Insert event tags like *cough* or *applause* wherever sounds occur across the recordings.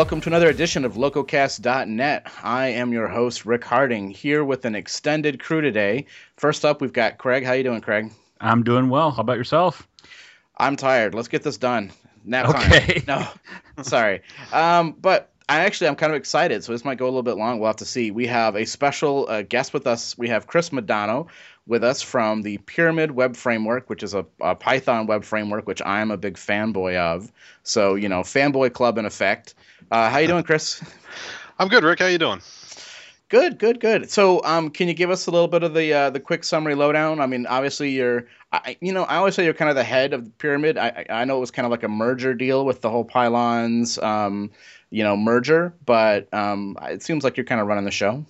Welcome to another edition of LocoCast.net. I am your host Rick Harding here with an extended crew today. First up, we've got Craig. How you doing, Craig? I'm doing well. How about yourself? I'm tired. Let's get this done. Nap okay. time. *laughs* No, sorry. Um, but I actually I'm kind of excited, so this might go a little bit long. We'll have to see. We have a special uh, guest with us. We have Chris McDonough with us from the Pyramid Web Framework, which is a, a Python web framework, which I am a big fanboy of. So you know, fanboy club in effect. Uh, how you doing, Chris? I'm good, Rick. How you doing? Good, good, good. So, um, can you give us a little bit of the uh, the quick summary lowdown? I mean, obviously you're, I, you know, I always say you're kind of the head of the pyramid. I, I know it was kind of like a merger deal with the whole pylons, um, you know, merger, but um, it seems like you're kind of running the show.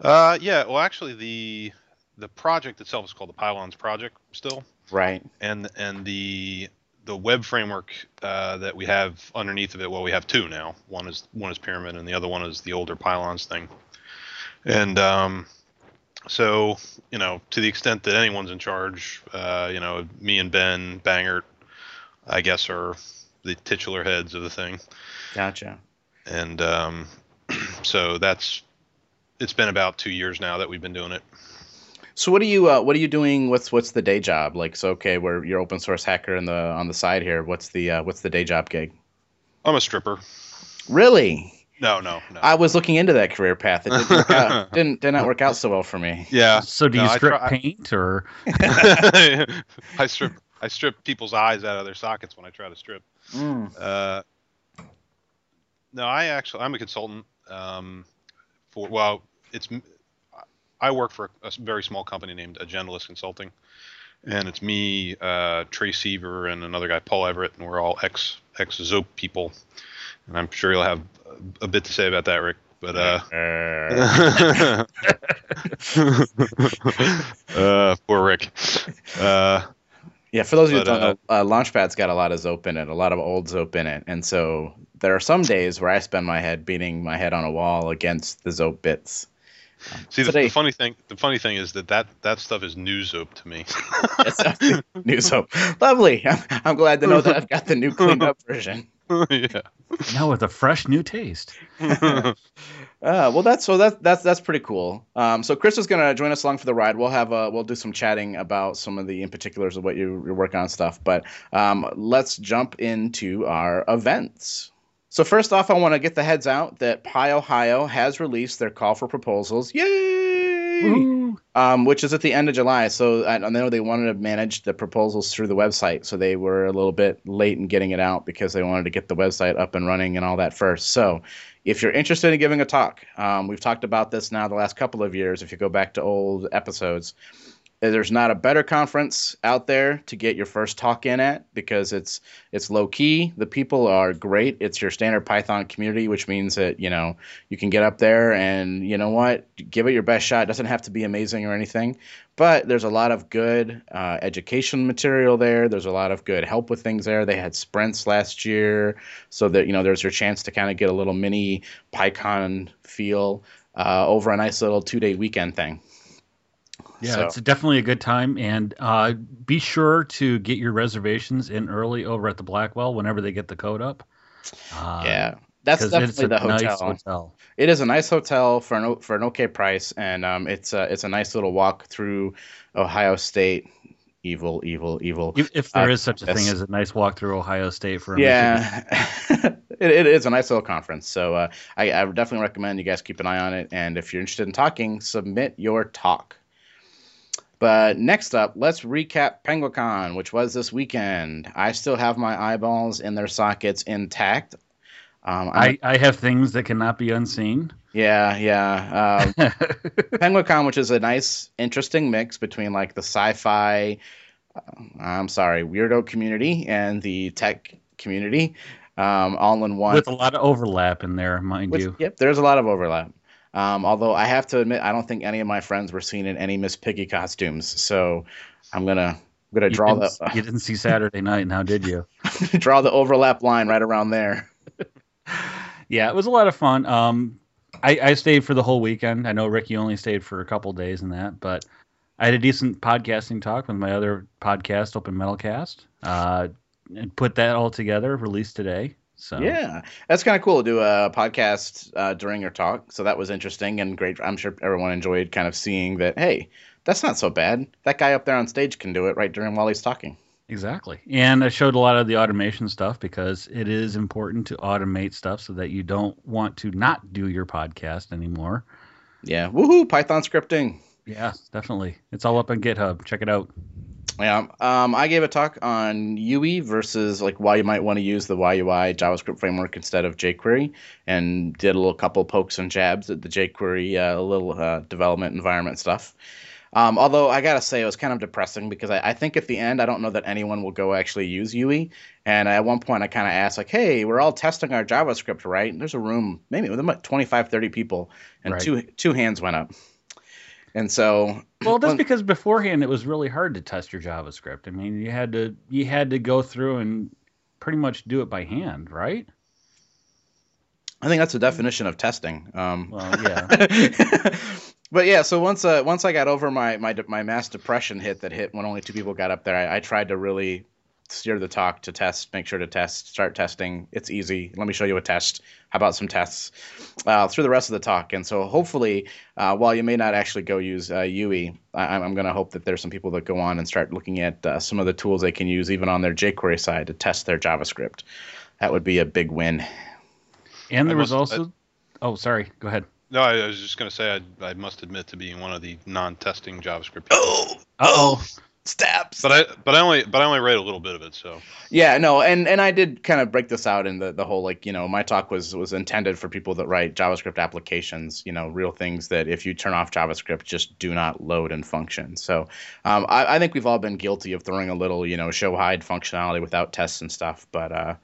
Uh, yeah. Well, actually, the the project itself is called the Pylons Project still. Right. And and the the web framework uh, that we have underneath of it, well, we have two now. One is one is Pyramid, and the other one is the older Pylons thing. And um, so, you know, to the extent that anyone's in charge, uh, you know, me and Ben Bangert, I guess, are the titular heads of the thing. Gotcha. And um, *clears throat* so that's it's been about two years now that we've been doing it. So what are you uh, what are you doing? What's what's the day job? Like, so okay, we're you're open source hacker in the on the side here. What's the uh, what's the day job gig? I'm a stripper. Really? No, no, no. I was looking into that career path. It didn't work out, *laughs* didn't did not work out so well for me. Yeah. So do No, you strip try- paint or? *laughs* I strip I strip people's eyes out of their sockets when I try to strip. Mm. Uh, no, I actually I'm a consultant. Um, for well, it's I work for a very small company named Agendaless Consulting, and it's me, uh, Tres Seaver, and another guy, Paul Everett, and we're all ex ex Zope people. And I'm sure you'll have a bit to say about that, Rick. But uh, *laughs* *laughs* uh, poor Rick. Uh, Yeah, for those of you who don't know, uh, Launchpad's got a lot of Zope in it, a lot of old Zope in it, and so there are some days where I spend my head beating my head on a wall against the Zope bits. *laughs* see, the, the funny thing, the funny thing is that that, that stuff is news Zope to me. It's actually new Zope. Lovely. I'm, I'm glad to know that I've got the new cleaned up *laughs* version. yeah. No, with a fresh new taste. *laughs* Uh, well, that's so that's that's that's pretty cool. Um, so Chris is gonna join us along for the ride. We'll have a we'll do some chatting about some of the in particulars of what you, you're working on stuff. But um, let's jump into our events. So first off, I want to get the heads out that PyOhio has released their call for proposals. Yay! Um, which is at the end of July. So I, I know they wanted to manage the proposals through the website, so they were a little bit late in getting it out because they wanted to get the website up and running and all that first. So if you're interested in giving a talk, um, we've talked about this now the last couple of years. If you go back to old episodes, there's not a better conference out there to get your first talk in at because it's it's low key. The people are great. It's your standard Python community, which means that you know you can get up there and you know what, give it your best shot. It doesn't have to be amazing or anything, but there's a lot of good uh, education material there. There's a lot of good help with things there. They had sprints last year, so that you know there's your chance to kind of get a little mini PyCon feel uh, over a nice little two day weekend thing. Yeah, So- it's definitely a good time, and uh, be sure to get your reservations in early over at the Blackwell whenever they get the code up. Uh, yeah, that's definitely the hotel. nice hotel. It is a nice hotel for an for an okay price, and um, it's a it's a nice little walk through Ohio State. Evil, evil, evil. If, there Uh, is such a thing as a nice walk through Ohio State for Yeah, *laughs* it, it is a nice little conference. So uh, I, I would definitely recommend you guys keep an eye on it. And if you're interested in talking, submit your talk. But next up, let's recap Penguicon, which was this weekend. I still have my eyeballs in their sockets intact. Um, I, I have things that cannot be unseen. yeah, yeah. Um, *laughs* Penguicon, which is a nice, interesting mix between like the sci-fi, uh, I'm sorry, weirdo community and the tech community, um, all in one. with a lot of overlap in there, mind With- you. Yep, there's a lot of overlap. Um, although I have to admit, I don't think any of my friends were seen in any Miss Piggy costumes. So I'm gonna I'm gonna You draw the you didn't see Saturday night, now did you? *laughs* draw the overlap line right around there. *laughs* Yeah, it was a lot of fun. Um, I, I stayed for the whole weekend. I know Ricky only stayed for a couple days in that, but I had a decent podcasting talk with my other podcast, Open Metalcast. Uh, and put that all together, released today. So Yeah, that's kind of cool to do a podcast uh, during your talk. So that was interesting and great. I'm sure everyone enjoyed kind of seeing that. Hey, that's not so bad. That guy up there on stage can do it right during while he's talking. Exactly. And I showed a lot of the automation stuff because it is important to automate stuff so that you don't want to not do your podcast anymore. Yeah, woohoo! Python scripting. Yeah, definitely. It's all up on GitHub. Check it out. Yeah, um, I gave a talk on YUI versus like why you might want to use the YUI JavaScript framework instead of jQuery, and did a little couple pokes and jabs at the jQuery uh, little uh, development environment stuff. Um, although I gotta say it was kind of depressing because I, I, think at the end I don't know that anyone will go actually use YUI. And at one point I kind of asked like, "Hey, we're all testing our JavaScript, right?" And there's a room maybe with about 25, 30 people, and right. two two hands went up. And so, well, that's because beforehand it was really hard to test your JavaScript. I mean, you had to you had to go through and pretty much do it by hand, right? I think that's the definition of testing. Um, well, yeah. *laughs* but yeah, so once uh, once I got over my, my my mass depression hit that hit when only two people got up there, I, I tried to really steer the talk to test, make sure to test, start testing. It's easy. Let me show you a test. How about some tests uh, through the rest of the talk? And so hopefully, uh, while you may not actually go use uh, YUI, I, am going to hope that there's some people that go on and start looking at uh, some of the tools they can use even on their jQuery side to test their JavaScript. That would be a big win. And there was also, I, oh, sorry, go ahead. No, I was just going to say I, I must admit to being one of the non-testing JavaScript. *gasps* People. Oh, oh, stabs. But I but I only but I only read a little bit of it, so. Yeah, no, and and I did kind of break this out in the the whole like you know my talk was was intended for people that write JavaScript applications, you know, real things that if you turn off JavaScript just do not load and function. So um, I, I think we've all been guilty of throwing a little you know show hide functionality without tests and stuff, but uh,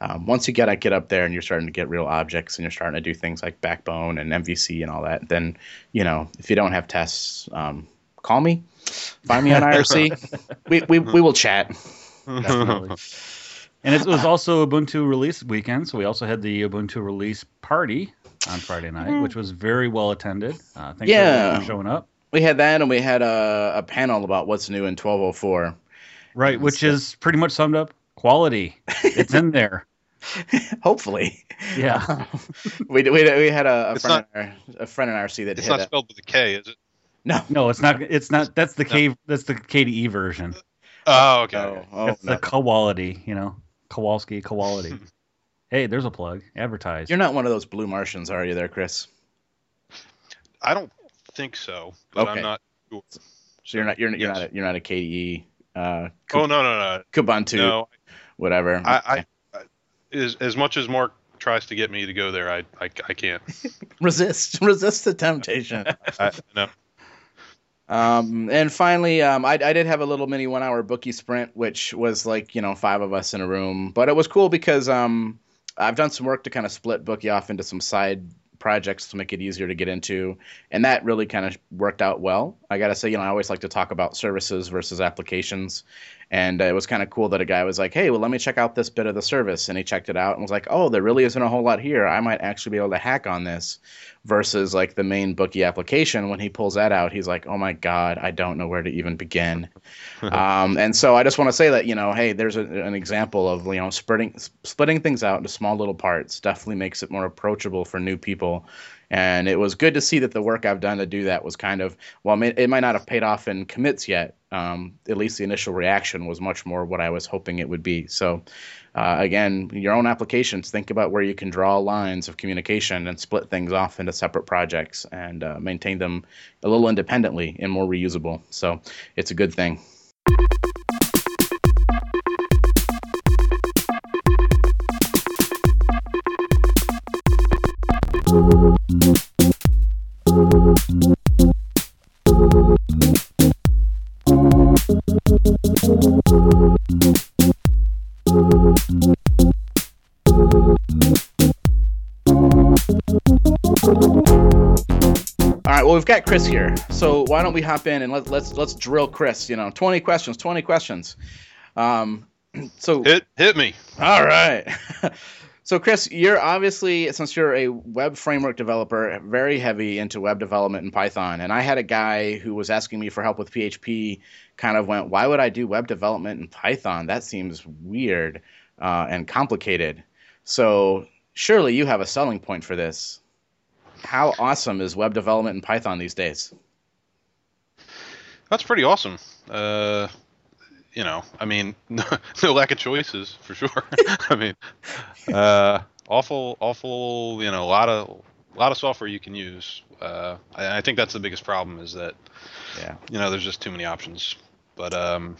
um, once you get get up there and you're starting to get real objects and you're starting to do things like Backbone and MVC and all that, then you know if you don't have tests, um, call me Find me on *laughs* IRC. we, we, we will chat. Definitely. And it was also Ubuntu release weekend, so we also had the Ubuntu release party on Friday night, mm-hmm. which was very well attended. Uh, thanks yeah. for showing up. We had that, and we had a, a panel about what's new in 1204. Right, which so. is pretty much summed up quality. It's in there. *laughs* Hopefully. Yeah. *laughs* we, we, we had a, a friend not, in our, a friend in RC that it's not spelled with a K, is it? No, no, it's not. It's not. That's the K. That's the KDE version. Oh, okay. Oh, oh it's no. the quality. You know, Kowalski quality. *laughs* hey, there's a plug. Advertise. You're not one of those blue Martians, are you, there, Chris? I don't think so. But okay. I'm not. Sure. So you're not. You're, you're not. A, you're not a KDE. Uh, oh no no no. Kubuntu. No. Whatever. I, I, I as as much as Mark tries to get me to go there, I I, I can't *laughs* resist resist the temptation. *laughs* I, no. Um, and finally, um, I, I did have a little mini one hour bookie sprint, which was like, you know, five of us in a room. But it was cool because um, I've done some work to kind of split bookie off into some side projects to make it easier to get into. And that really kind of worked out well. I got to say, you know, I always like to talk about services versus applications. And uh, it was kind of cool that a guy was like, hey, well, let me check out this bit of the service. And he checked it out and was like, oh, there really isn't a whole lot here. I might actually be able to hack on this versus like the main bookie application. When he pulls that out, he's like, oh my God, I don't know where to even begin. *laughs* um, and so I just want to say that, you know, hey, there's a, an example of, you know, splitting, splitting things out into small little parts definitely makes it more approachable for new people and it was good to see that the work I've done to do that was kind of, well, it might not have paid off in commits yet. Um, at least the initial reaction was much more what I was hoping it would be. So, uh, again, your own applications, think about where you can draw lines of communication and split things off into separate projects and uh, maintain them a little independently and more reusable. So, it's a good thing. Well, we've got Chris here, so why don't we hop in and let, let's let's drill Chris. You know, twenty questions, twenty questions. Um, so hit hit me. All right. *laughs* so Chris, you're obviously since you're a web framework developer, very heavy into web development in Python. And I had a guy who was asking me for help with PHP. Kind of went, why would I do web development in Python? That seems weird uh, and complicated. So surely you have a selling point for this. How awesome is web development in Python these days? That's pretty awesome. Uh, you know, I mean, *laughs* no, no lack of choices for sure. *laughs* I mean, uh, awful, awful. You know, a lot of, a lot of software you can use. Uh, I, I think that's the biggest problem is that, Yeah. you know, there's just too many options. But um,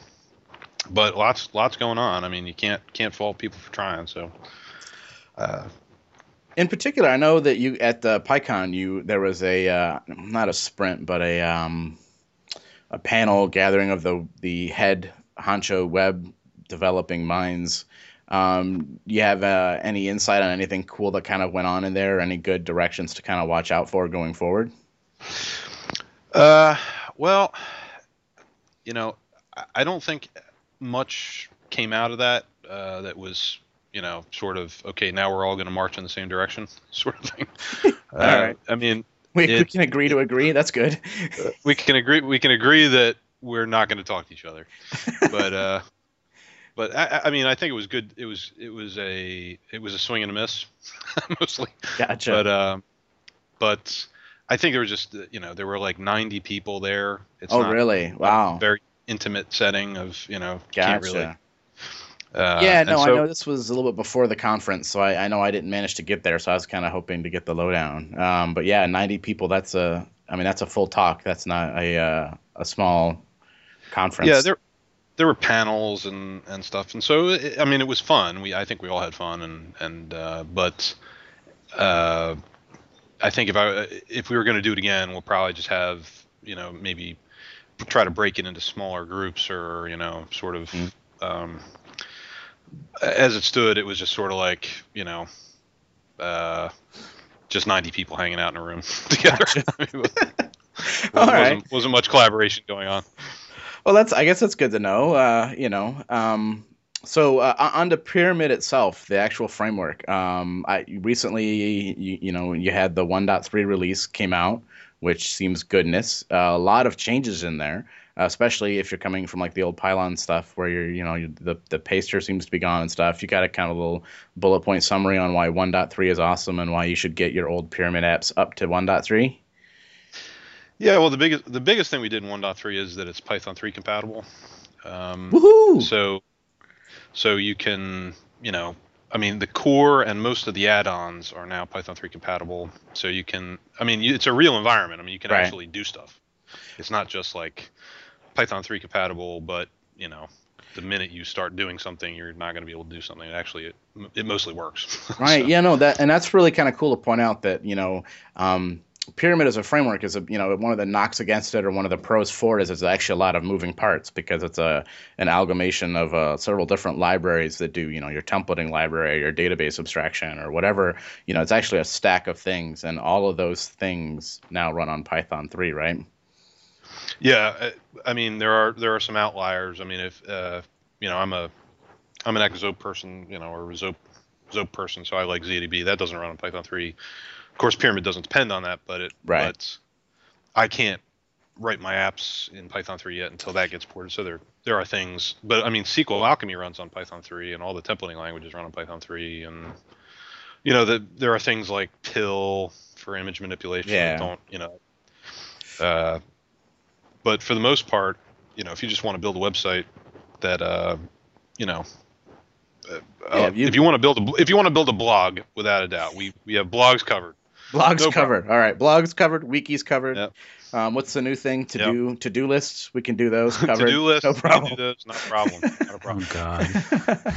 but lots, lots going on. I mean, you can't can't fault people for trying. So, uh, In particular, I know that you at the PyCon, you there was a uh, not a sprint, but a um, a panel gathering of the the head honcho web developing minds. Um, you have uh, any insight on anything cool that kind of went on in there? Any good directions to kind of watch out for going forward? Uh, well, you know, I- don't think much came out of that uh, that was, you know, sort of okay. Now we're all going to march in the same direction, *laughs* sort of thing. *laughs* uh, right. I mean, We, we can agree to agree. That's good. *laughs* we can agree. We can agree that we're not going to talk to each other, but uh, but I, I mean, I think it was good. It was it was a it was a swing and a miss, mostly. Gotcha. But um, but I think there was just uh, you know there were like 90 people there. It's oh, really? Wow. a very intimate setting of you know can't really. Uh, yeah, no, I know this was a little bit before the conference, so I, I know I didn't manage to get there, so I was kind of hoping to get the lowdown. Um, but yeah, 90 people, that's a, I mean, that's a full talk. That's not a, uh, a small conference. Yeah, there there were panels and and stuff, and so it, I mean it was fun. We I think we all had fun, and and uh, but uh, I think if I if we were going to do it again, we'll probably just have you know maybe try to break it into smaller groups or you know sort of. Mm. Um, as it stood, it was just sort of like you know. Uh, just 90 people hanging out in a room *laughs* together. *laughs* I mean, it All wasn't, right. wasn't much collaboration going on. Well, that's, I guess that's good to know. Uh, you know, um, so uh, on the pyramid itself, the actual framework. Um, I recently, you, you know, you had the 1.3 release came out, which seems goodness. Uh, a lot of changes in there, especially if you're coming from like the old pylon stuff, where you're, you know, you, the the paster seems to be gone and stuff. You got a kind of little bullet point summary on why 1.3 is awesome and why you should get your old pyramid apps up to 1.3. Yeah, well, the biggest the biggest thing we did in 1.3 is that it's Python 3 compatible. Um, Woohoo! so, so you can, you know, I mean, the core and most of the add-ons are now Python 3 compatible. So you can, I mean, you, it's a real environment. I mean, you can Right. actually do stuff. It's not just like Python 3 compatible, but you know, the minute you start doing something, you're not going to be able to do something. Actually, it it mostly works. *laughs* Right. So- Yeah. No. That and that's really kind of cool to point out that you know, um, pyramid as a framework is a you know one of the knocks against it or one of the pros for it is it's actually a lot of moving parts because it's a an amalgamation of uh, several different libraries that do you know your templating library, your database abstraction, or whatever. You know, it's actually a stack of things, and all of those things now run on Python 3, right? Yeah, I, mean there are there are some outliers. I mean if uh, you know I'm a I'm an Xzope person, you know, or a Zope Zope person, so I like ZODB. That doesn't run on Python 3. Of course, Pyramid doesn't depend on that, but it Right. but I can't write my apps in Python 3 yet until that gets ported. So there there are things, but I mean SQL Alchemy runs on Python 3, and all the templating languages run on Python 3, and you know the, there are things like PIL for image manipulation Yeah. that don't you know. Uh, but for the most part, you know, if you just want to build a website that, uh, you know, uh, Yeah, uh, if you- if you want to build a if you want to build a blog, without a doubt, we we have blogs covered. Blogs No covered. All right, blogs covered, wikis covered. Yep. Um, what's the new thing to Yep. do? To do lists. We can do those *laughs* covered. to do list, No problem. do those, not a problem, not a Oh problem. God.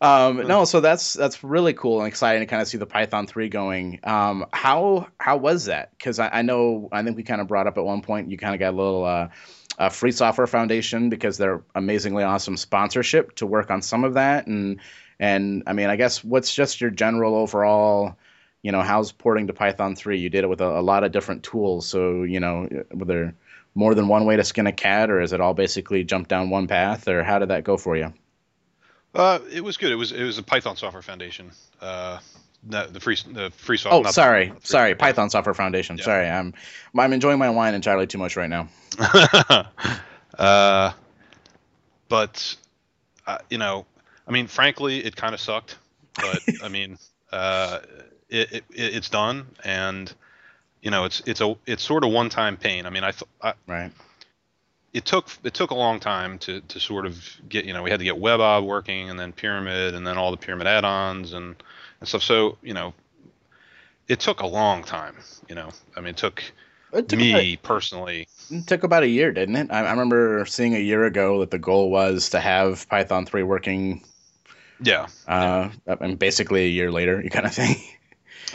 *laughs* um, no, so that's that's really cool and exciting to kind of see the Python three going. Um, how how was that? Because I, I know I think we kind of brought up at one point you kind of got a little uh, uh, Free Software Foundation because they're amazingly awesome sponsorship to work on some of that and and I mean I guess what's just your general overall. You know, how's porting to Python 3? You did it with a, a lot of different tools. So, you know, were there more than one way to skin a cat, or is it all basically jump down one path, or how did that go for you? Uh, it was good. It was it was a Python Software Foundation. Uh, not the free the free software. Oh, sorry, not the free- sorry, Python Software Foundation. Yeah. Sorry, I'm I'm enjoying my wine entirely too much right now. *laughs* uh, but uh, you know, I mean, frankly, it kind of sucked. but I mean, uh, it, it, it's done, and you know, it's it's a it's sort of one time pain. I mean, I, th- I right. It took it took a long time to to sort of get you know we had to get WebOb working and then Pyramid and then all the Pyramid add-ons and and stuff. So you know, it took a long time. You know, I mean, it took, it took me about, personally. It took about a year, didn't it? I, I remember seeing a year ago that the goal was to have Python 3 working. Yeah. Uh, and basically a year later, you kind of thing. *laughs*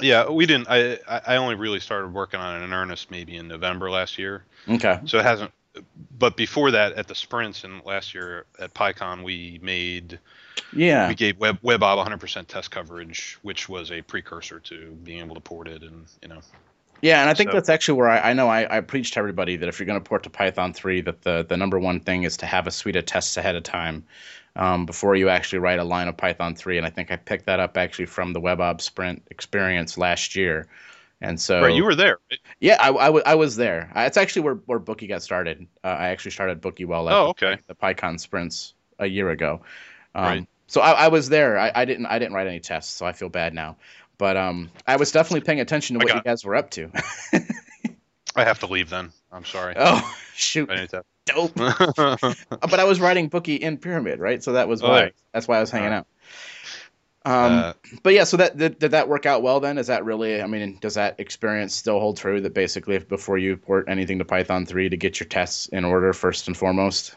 Yeah, we didn't. I I only really started working on it in earnest maybe in November last year. Okay. So it hasn't. But before that, at the sprints and last year at PyCon, we made yeah. We gave Web WebOb 100% test coverage, which was a precursor to being able to port it, and you know. Yeah, and I think so. that's actually where I, I know I, I preach to everybody that if you're going to port to Python 3, that the, the number one thing is to have a suite of tests ahead of time um, before you actually write a line of Python 3. And I think I picked that up actually from the WebOb Sprint experience last year. And so, right, you were there. Yeah, I, I, w- I was there. It's actually where, where Bookie got started. Uh, I actually started Bookie well. Oh, okay. The, the PyCon sprints a year ago. Um, right. So I, I was there. I, I, didn't I didn't write any tests, so I feel bad now. But um, I was definitely paying attention to what you guys were up to. *laughs* I have to leave then. I'm sorry. Oh *laughs* shoot! Dope. *laughs* but I was writing Bookie in Pyramid, right? So that was oh, why. Oh, That's why I was hanging out. Um, uh, but yeah, so that did, did that work out well then? Is that really? I mean, does that experience still hold true? That basically, if before you port anything to Python three, to get your tests in order first and foremost.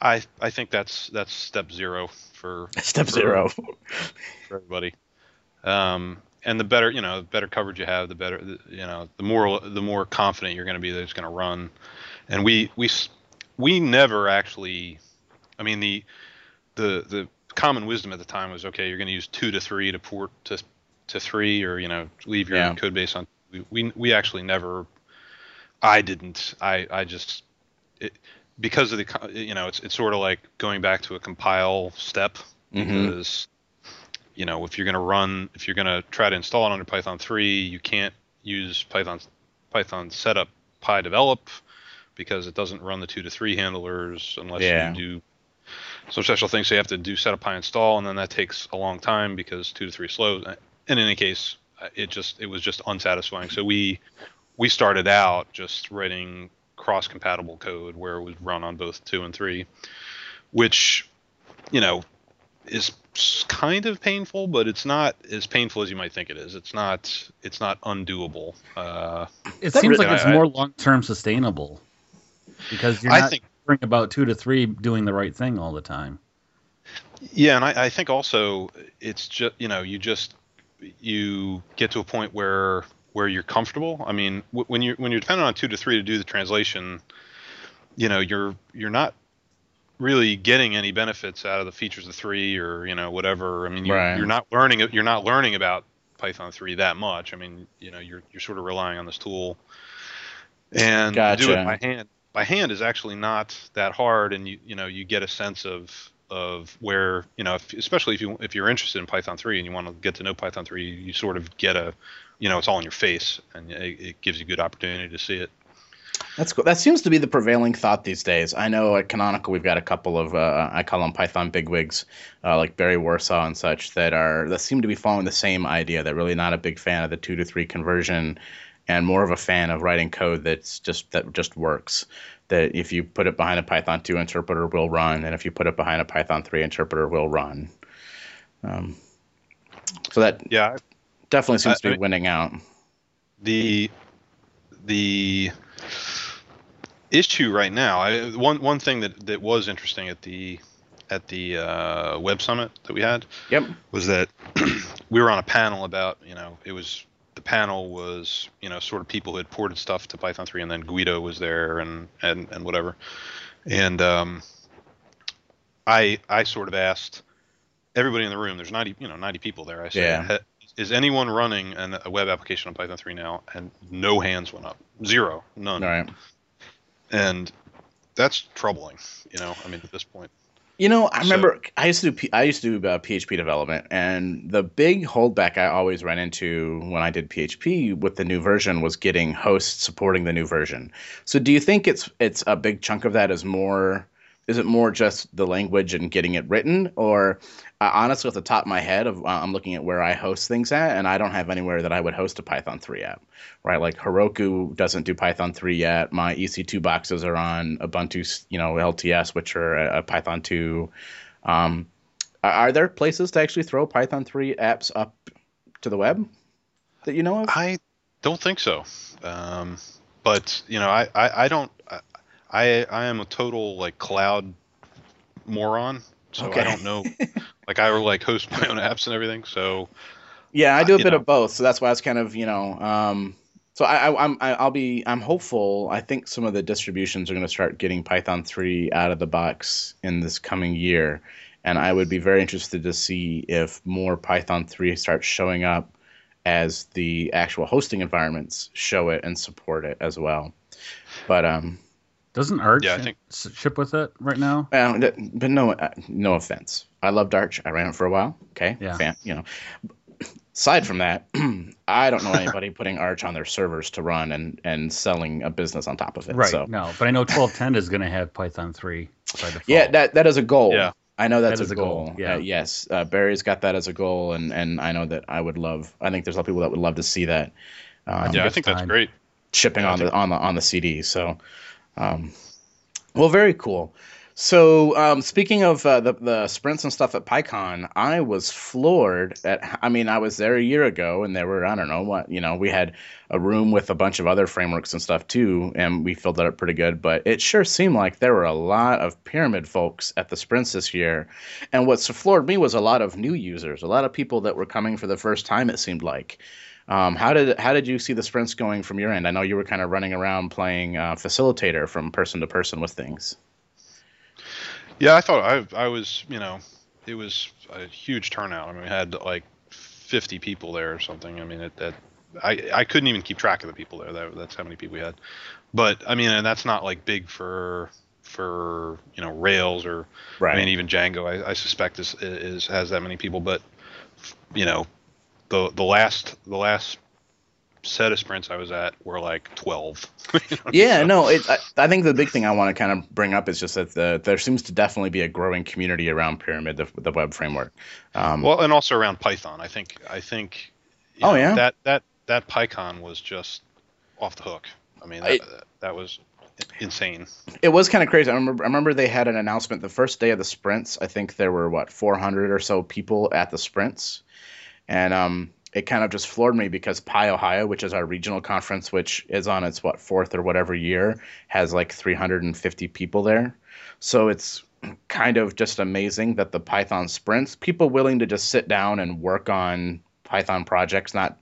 I I think that's that's step zero for *laughs* step for, zero for everybody. Um, and the better you know, the better coverage you have, the better you know, the more the more confident you're going to be that it's going to run. And we we we never actually, I mean the the the common wisdom at the time was okay, you're going to use two to three to port to to three, or you know, leave your yeah. code base on. We, we we actually never. I didn't. I I just. It, because of the you know it's it's sort of like going back to a compile step mm-hmm. because you know if you're going to run if you're going to try to install it under Python 3 you can't use Python Python setup PyDevelop because it doesn't run the 2 to 3 handlers unless yeah. you do some special things so you have to do setup install, and then that takes a long time because 2 to 3 slow in any case it just it was just unsatisfying so we we started out just writing cross compatible code where it would run on both two and three, which, you know, is kind of painful, but it's not as painful as you might think it is. It's not it's not undoable. Uh, it seems like it's I, more long term sustainable because you're not I think, worrying about two to three doing the right thing all the time. Yeah, and I, I think also it's just you know you just you get to a point where where you're comfortable. I mean, w- when you when you're dependent on two to three to do the translation, you know, you're you're not really getting any benefits out of the features of three or you know whatever. I mean, you, right. you're not learning you're not learning about Python three that much. I mean, you know, you're you're sort of relying on this tool, and gotcha. do it by hand. By hand is actually not that hard, and you you know you get a sense of of where you know if, especially if you if you're interested in Python 3 and you want to get to know Python 3 you sort of get a you know it's all in your face and it, it gives you a good opportunity to see it that's cool. That seems to be the prevailing thought these days. I know at Canonical we've got a couple of uh, I call them Python bigwigs, uh, like Barry Warsaw and such, that are that seem to be following the same idea. They're really not a big fan of the two to three conversion, and more of a fan of writing code that's just that just works. That if you put it behind a Python two interpreter will run, and if you put it behind a Python three interpreter will run. Um, so that yeah, definitely seems I, to be I mean, winning out. The the issue right now, I, one one thing that, that was interesting at the at the uh, web summit that we had, yep, was that *clears throat* we were on a panel about you know it was the panel was you know sort of people who had ported stuff to Python 3, and then Guido was there and and and whatever, and um, I I sort of asked everybody in the room. There's 90 you know 90 people there. I said, yeah is anyone running an, a web application on Python 3 now? And no hands went up. Zero. None. All right. And that's troubling, you know, I mean, at this point. You know, I remember so, I used to do I used to do uh, PHP development, and the big holdback I always ran into when I did PHP with the new version was getting hosts supporting the new version. So, do you think it's it's a big chunk of that is more is it more just the language and getting it written, or uh, honestly, off the top of my head, of, uh, I'm looking at where I host things at, and I don't have anywhere that I would host a Python 3 app, right? Like Heroku doesn't do Python 3 yet. My EC2 boxes are on Ubuntu, you know, LTS, which are a, a Python 2. Um, are there places to actually throw Python 3 apps up to the web that you know of? I don't think so. Um, but you know, I, I, I don't. I I am a total like cloud moron, so okay. I don't know. like I will like host my own apps and everything. So yeah, I do a bit know. of both. So that's why I was kind of you know. Um, so I, I I'm I'll be I'm hopeful. I think some of the distributions are going to start getting Python three out of the box in this coming year, and I would be very interested to see if more Python three starts showing up as the actual hosting environments show it and support it as well. But um, doesn't Arch yeah, I think... ship with it right now? Well, but no, uh, no offense. I loved Arch. I ran it for a while. Okay, yeah, Fan, you know. Aside from that, *clears throat* I don't know anybody putting Arch on their servers to run and, and selling a business on top of it. Right. So. No, but I know 1210 is going to have Python 3 by default. Yeah, that that is a goal. Yeah. I know that's that a, goal. goal. Yeah. Uh, yes, uh, Barry's got that as a goal, and, and I know that I would love. I think there's a lot of people that would love to see that. Um, yeah, I think time. that's great. Shipping yeah, on the on the on the CD. So, um, well, very cool. So, um, speaking of uh, the the sprints and stuff at PyCon, I was floored at. I mean, I was there a year ago, and there were I don't know what you know. We had a room with a bunch of other frameworks and stuff too, and we filled that up pretty good. But it sure seemed like there were a lot of pyramid folks at the sprints this year, and what floored me was a lot of new users, a lot of people that were coming for the first time. It seemed like. Um, how did how did you see the sprints going from your end? I know you were kind of running around playing uh, facilitator from person to person with things. Yeah, I thought I I was you know it was a huge turnout. I mean, we had like 50 people there or something. I mean, it, that I I couldn't even keep track of the people there. That, that's how many people we had. But I mean, and that's not like big for for you know Rails or right. I mean even Django. I, I suspect is is has that many people, but you know the the last the last set of sprints I was at were like 12. *laughs* you know, yeah, so. no, it, I, I, think the big thing I want to kind of bring up is just that the, there seems to definitely be a growing community around Pyramid, the, the web framework. Um, well, and also around Python. I think I think. oh know, yeah. That that that PyCon was just off the hook. I mean, that, I, that was insane. It was kind of crazy. I remember, I remember they had an announcement the first day of the sprints. I think there were what 400 or so people at the sprints, and um, it kind of just floored me because PyOhio, which is our regional conference, which is on its what fourth or whatever year, has like 350 people there. So it's kind of just amazing that the Python sprints, people willing to just sit down and work on Python projects, not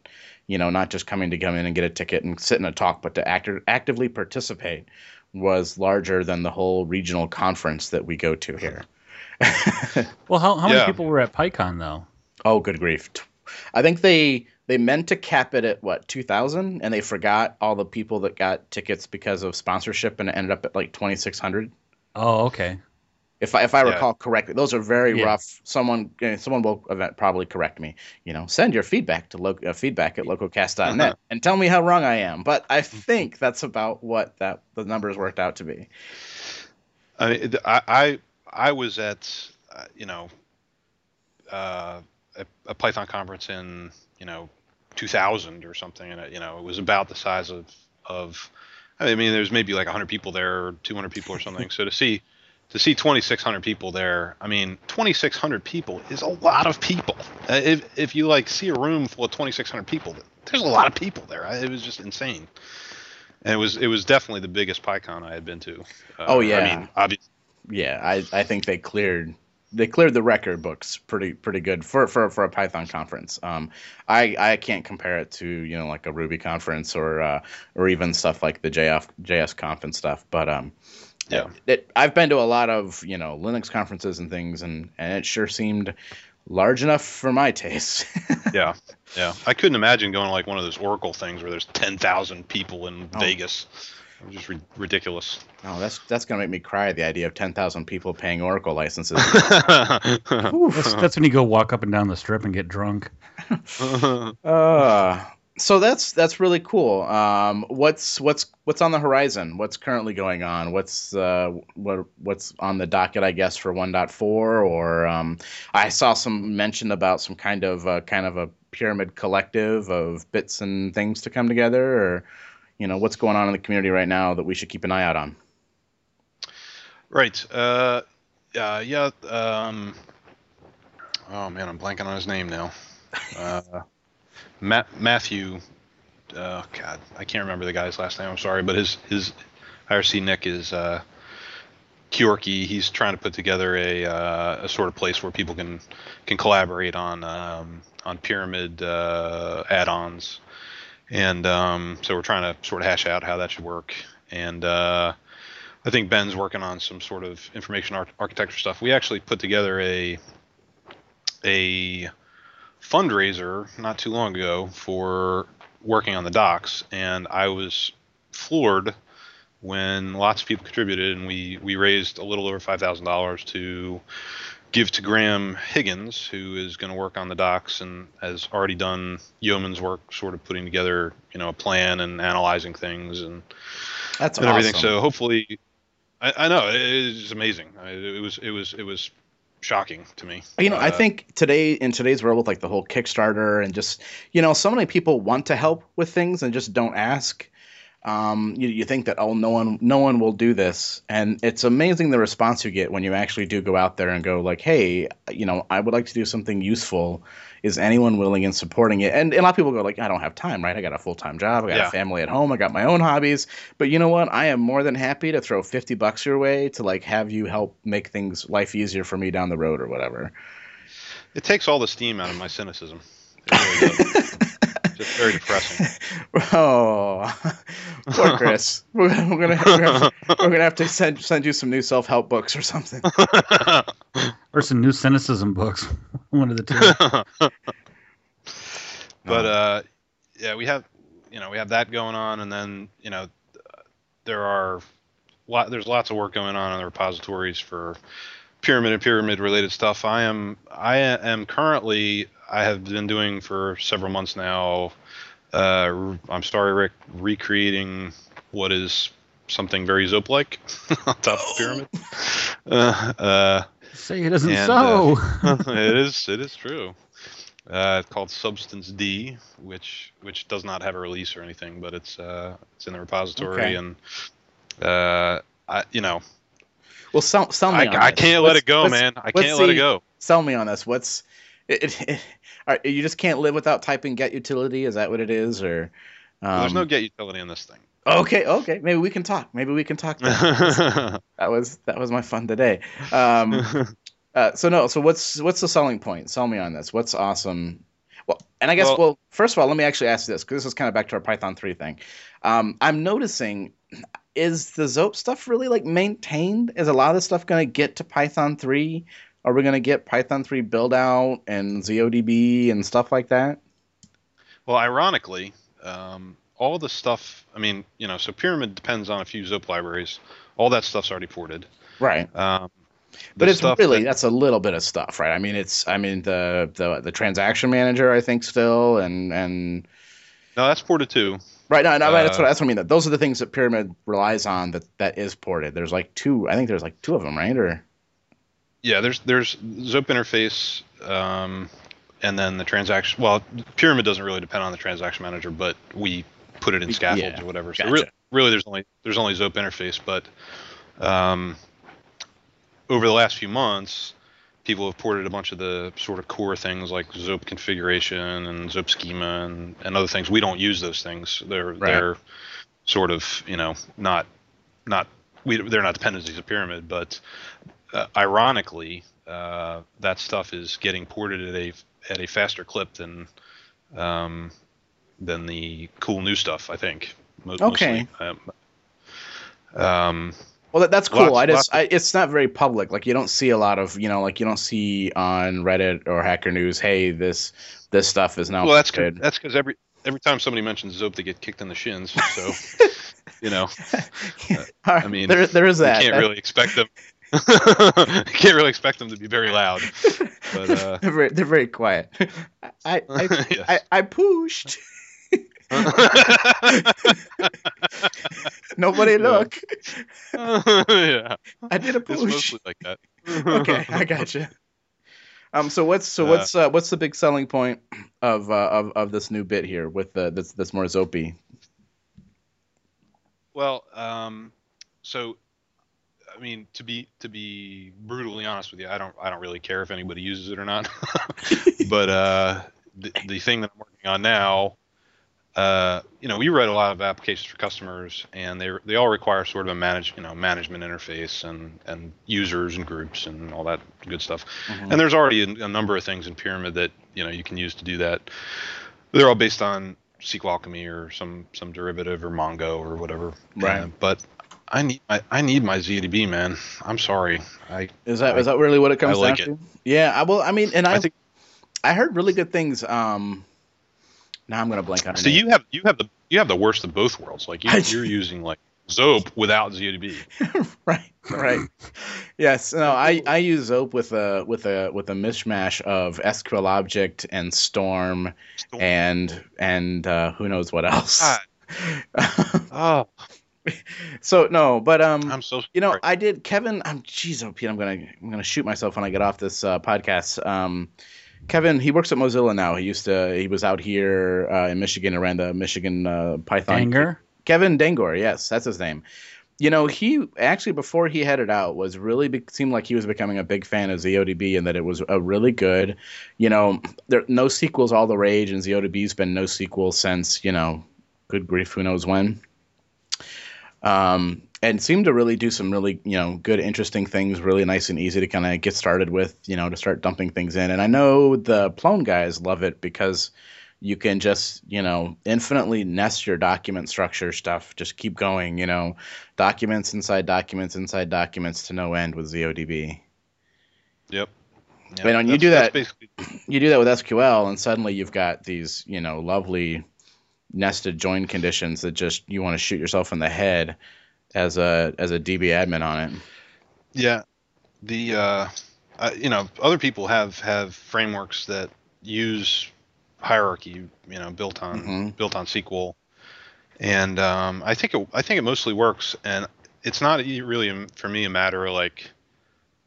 you know, not just coming to come in and get a ticket and sit in a talk, but to act- actively participate was larger than the whole regional conference that we go to here. *laughs* well, how, how yeah. many people were at PyCon though? Oh, good grief. I think they they meant to cap it at what 2000 and they forgot all the people that got tickets because of sponsorship and it ended up at like 2600. Oh, okay. If I, if I yeah. recall correctly, those are very yeah. rough. Someone someone will probably correct me. You know, send your feedback to lo- uh, feedback at lococast.net uh-huh. *laughs* and tell me how wrong I am. But I think that's about what that the numbers worked out to be. I mean, I I, I was at uh, you know uh, a, a, Python conference in you know 2000 or something, and it, you know it was about the size of of I mean there's maybe like 100 people there, or 200 people or something. *laughs* so to see to see 2,600 people there, I mean 2,600 people is a lot of people. Uh, if if you like see a room full of 2,600 people, there's a lot of people there. It was just insane. And it was it was definitely the biggest PyCon I had been to. Uh, oh yeah. I mean, obviously. Yeah, I, I think they cleared they cleared the record books pretty pretty good for for, for a Python conference. Um, I I can't compare it to you know like a Ruby conference or uh, or even stuff like the JF JS conf and stuff. But um, yeah, it, I've been to a lot of you know Linux conferences and things, and and it sure seemed large enough for my *laughs* taste. yeah, yeah. I couldn't imagine going to like one of those Oracle things where there's ten thousand people in oh. Vegas just ri- ridiculous. Oh, that's that's gonna make me cry. The idea of ten thousand people paying Oracle licenses. *laughs* that's, that's, when you go walk up and down the strip and get drunk. *laughs* uh, so that's that's really cool. Um, what's what's what's on the horizon? What's currently going on? What's uh, what what's on the docket? I guess for 1.4 or um, I saw some mention about some kind of uh, kind of a pyramid collective of bits and things to come together, or you know what's going on in the community right now that we should keep an eye out on. Right. Uh, yeah. Yeah. Um, oh man, I'm blanking on his name now. Uh, *laughs* Matt, Matthew, oh God, I can't remember the guy's last name. I'm sorry, but his his IRC Nick is uh, Keyorkie. He's trying to put together a uh, a sort of place where people can can collaborate on um, on pyramid uh, add-ons, and um, so we're trying to sort of hash out how that should work. And uh, I think Ben's working on some sort of information ar- architecture stuff. We actually put together a a fundraiser not too long ago for working on the docs, and I was floored when lots of people contributed, and we we raised a little over five thousand dollars to give to Graham Higgins, who is going to work on the docs and has already done yeoman's work, sort of putting together you know a plan and analyzing things and that's and awesome. everything. So hopefully, I, I know it is amazing. I, it was it was it was shocking to me. You know, I Uh, think today in today's world with like the whole Kickstarter and just you know, so many people want to help with things and just don't ask. Um, you, you think that oh no one no one will do this. And it's amazing the response you get when you actually do go out there and go like hey you know I would like to do something useful. Is anyone willing and supporting it? And, and a lot of people go like I don't have time right? I got a full-time job. I got Yeah. a family at home. I got my own hobbies. But you know what? I am more than happy to throw 50 bucks your way to like have you help make things life easier for me down the road or whatever. It takes all the steam out of my cynicism. It really *laughs* does. Just very depressing. *laughs* Oh, poor Chris. *laughs* We're, gonna- we're gonna we're gonna, we're gonna have to send send you some new self help books or something. *laughs* Or some new cynicism books. One of the two. but uh, yeah, we have you know we have that going on, and then you know there are lot there's lots of work going on in the repositories for pyramid and pyramid related stuff. I am I am currently I have been doing for several months now. Uh, I'm sorry, Rick, recreating what is something very Zope like *laughs* on top of the pyramid. *laughs* Uh, uh, Say it isn't And, so. *laughs* it is it is true. Uh, it's called Substance D, which which does not have a release or anything, but it's uh, it's in the repository, Okay. and uh, I you know Well, sell sell me. I, I can't let Let's- it go, man. I can't let it go. Sell me on this. What's it, it, it- all right, you just can't live without typing get utility? Is that what it is, or? Um, There's no get utility in this thing. Okay, okay. Maybe we can talk. Maybe we can talk. *laughs* that was that was my fun today. Um, *laughs* Uh, so no, so what's what's the selling point? Sell me on this. What's awesome? Well, and I guess well, Well- first of all, let me actually ask this because this is kind of back to our Python three thing. Um, I'm noticing is the Zope stuff really like maintained? Is a lot of this stuff going to get to Python three? Are we going to get Python three build out and ZODB and stuff like that? well, ironically, um, all the stuff. I mean, you know, so Pyramid depends on a few Zope libraries. All that stuff's already ported. Right. Um, But it's really that- that's a little bit of stuff, right? I mean, it's I mean the the the transaction manager, I think still, and and no, that's ported too. Right, no, no, right, that's Uh, what that's what I mean. Those are the things that Pyramid relies on that that is ported. There's like two. I think there's like two of them, right? Or Yeah, there's there's Zope interface, um, and then the transaction. Well, Pyramid doesn't really depend on the transaction manager, but we put it in scaffolds Yeah, or whatever. So gotcha. re- really, there's only there's only Zope interface, but um, over the last few months, people have ported a bunch of the sort of core things like Zope configuration and Zope schema and, and other things. We don't use those things. They're Right. they're sort of you know not not we they're not dependencies of Pyramid, but uh, ironically, uh, that stuff is getting ported at a at a faster clip than um, than the cool new stuff. I think. Mo- Okay. Mostly. Um, um, well, that, that's cool. Lots- I just I, it's not very public. Like you don't see a lot of you know like you don't see on Reddit or Hacker News. Hey, this this stuff is now well, that's good. that's because every every time somebody mentions Zope, they get kicked in the shins. So *laughs* you know, right, I mean, there there is you that. can't That- really expect them. You can't really expect them to be very loud. But uh, *laughs* they're, very, they're very quiet. I *laughs* I, yes. I, I pushed. *laughs* Nobody look. yeah, I did a it's push. mostly like that. okay, I gotcha. Um, so what's so what's uh, what's the big selling point of uh, of of this new bit here with the this this more Zopy? Well, um, so I mean, to be to be brutally honest with you, I don't I don't really care if anybody uses it or not. *laughs* but uh, the the thing that I'm working on now, uh, you know, we write a lot of applications for customers, and they they all require sort of a manage you know management interface and and users and groups and all that good stuff. Mhm. And there's already a, a number of things in Pyramid that you know you can use to do that. They're all based on SQL Alchemy or some some derivative or Mongo or whatever. Right. Uh, but I need my I need my ZODB man. I'm sorry. I Is that I- is that really what it comes I like down to? Yeah, I well, I mean, and I I I, heard really good things. Um, now I'm gonna blank on. so. name. You have you have the you have the worst of both worlds. Like you, *laughs* you're using like Zope without ZODB. *laughs* right, right. Yes, no, I, I use Zope with a with a with a mishmash of SQL object and Storm Storm. and and uh, who knows what else. *laughs* Oh, *laughs* so no, but um, I'm so you know, sorry. I did Kevin. I'm jeez, oh Pete, I'm gonna I'm gonna shoot myself when I get off this uh, podcast. Um, Kevin, he works at Mozilla now. He used to he was out here uh, in Michigan around the Michigan uh, Python Anger. Kevin Dangoor, yes, that's his name. You know, he actually before he headed out was really be- seemed like he was becoming a big fan of ZODB and that it was a really good. You know, there NoSQL's all the rage and ZODB's been NoSQL since you know, good grief, who knows when. Um, and seemed to really do some really you know good interesting things, really nice and easy to kind of get started with. You know, to start dumping things in. And I know the Plone guys love it because you can just you know infinitely nest your document structure stuff just keep going you know documents inside documents inside documents to no end with zodb Yep. I mean, when you do that- basically you do that with sql and suddenly you've got these you know lovely nested join conditions that just you want to shoot yourself in the head as a as a db admin on it Yeah, the uh, uh, you know other people have have frameworks that use hierarchy, you know, built on Mhm. built on SQL, and um, I think it I think it mostly works, and it's not really for me a matter of like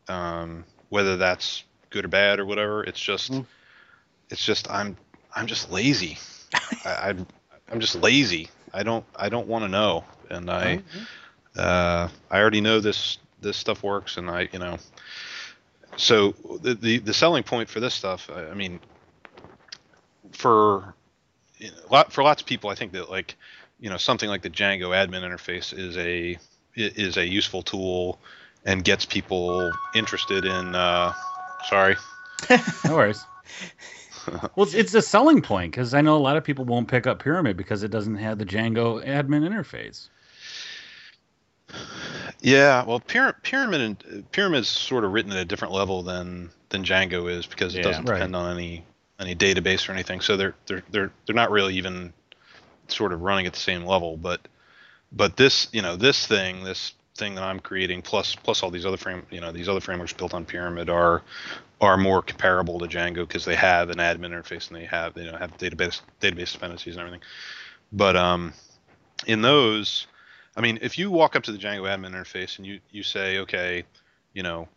um, whether that's good or bad or whatever. It's just Mhm. it's just I'm I'm just lazy. *laughs* I, I I'm just lazy. I don't I don't want to know, and I uh, I already know this this stuff works, and I you know. So the the, the selling point for this stuff, I, I mean, for you know, lot for lots of people, I think that like you know something like the Django admin interface is a i- is a useful tool and gets people interested in. Uh, sorry. *laughs* No worries. *laughs* *laughs* well, it's, it's a selling point because I know a lot of people won't pick up Pyramid because it doesn't have the Django admin interface. Yeah, well, Pyra- Pyramid and Pyramid's sort of written at a different level than than Django is because it Yeah. doesn't Right. depend on any any database or anything. So they're they're they're they're not really even sort of running at the same level. But but this you know this thing this thing that I'm creating plus plus all these other frame you know these other frameworks built on Pyramid are are more comparable to Django because they have an admin interface and they have you know have database database dependencies and everything. But um, in those, I mean, if you walk up to the Django admin interface and you you say, okay, you know,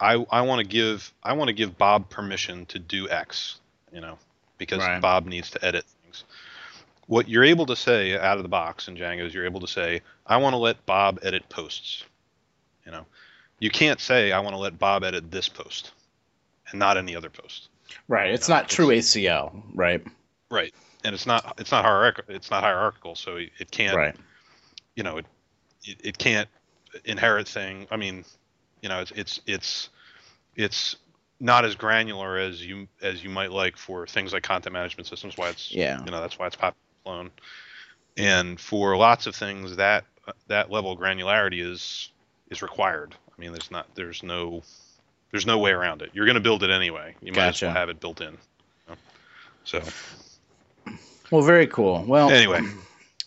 I I want to give I want to give Bob permission to do X, you know, because Right. Bob needs to edit things. What you're able to say out of the box in Django is you're able to say, I want to let Bob edit posts. You know, you can't say I want to let Bob edit this post and not any other post. right it's No, not true acl right Right. And it's not it's not hierarchical. It's not hierarchical, so it it can't right you know it, it it can't inherit thing i mean you know it's it's it's it's not as granular as you as you might like for things like content management systems why it's Yeah. you know that's why it's popular and for lots of things that that level of granularity is is required. I mean there's not there's no there's no way around it. You're going to build it anyway. You might as well have it built in. So. Well very cool. Well anyway. *clears throat*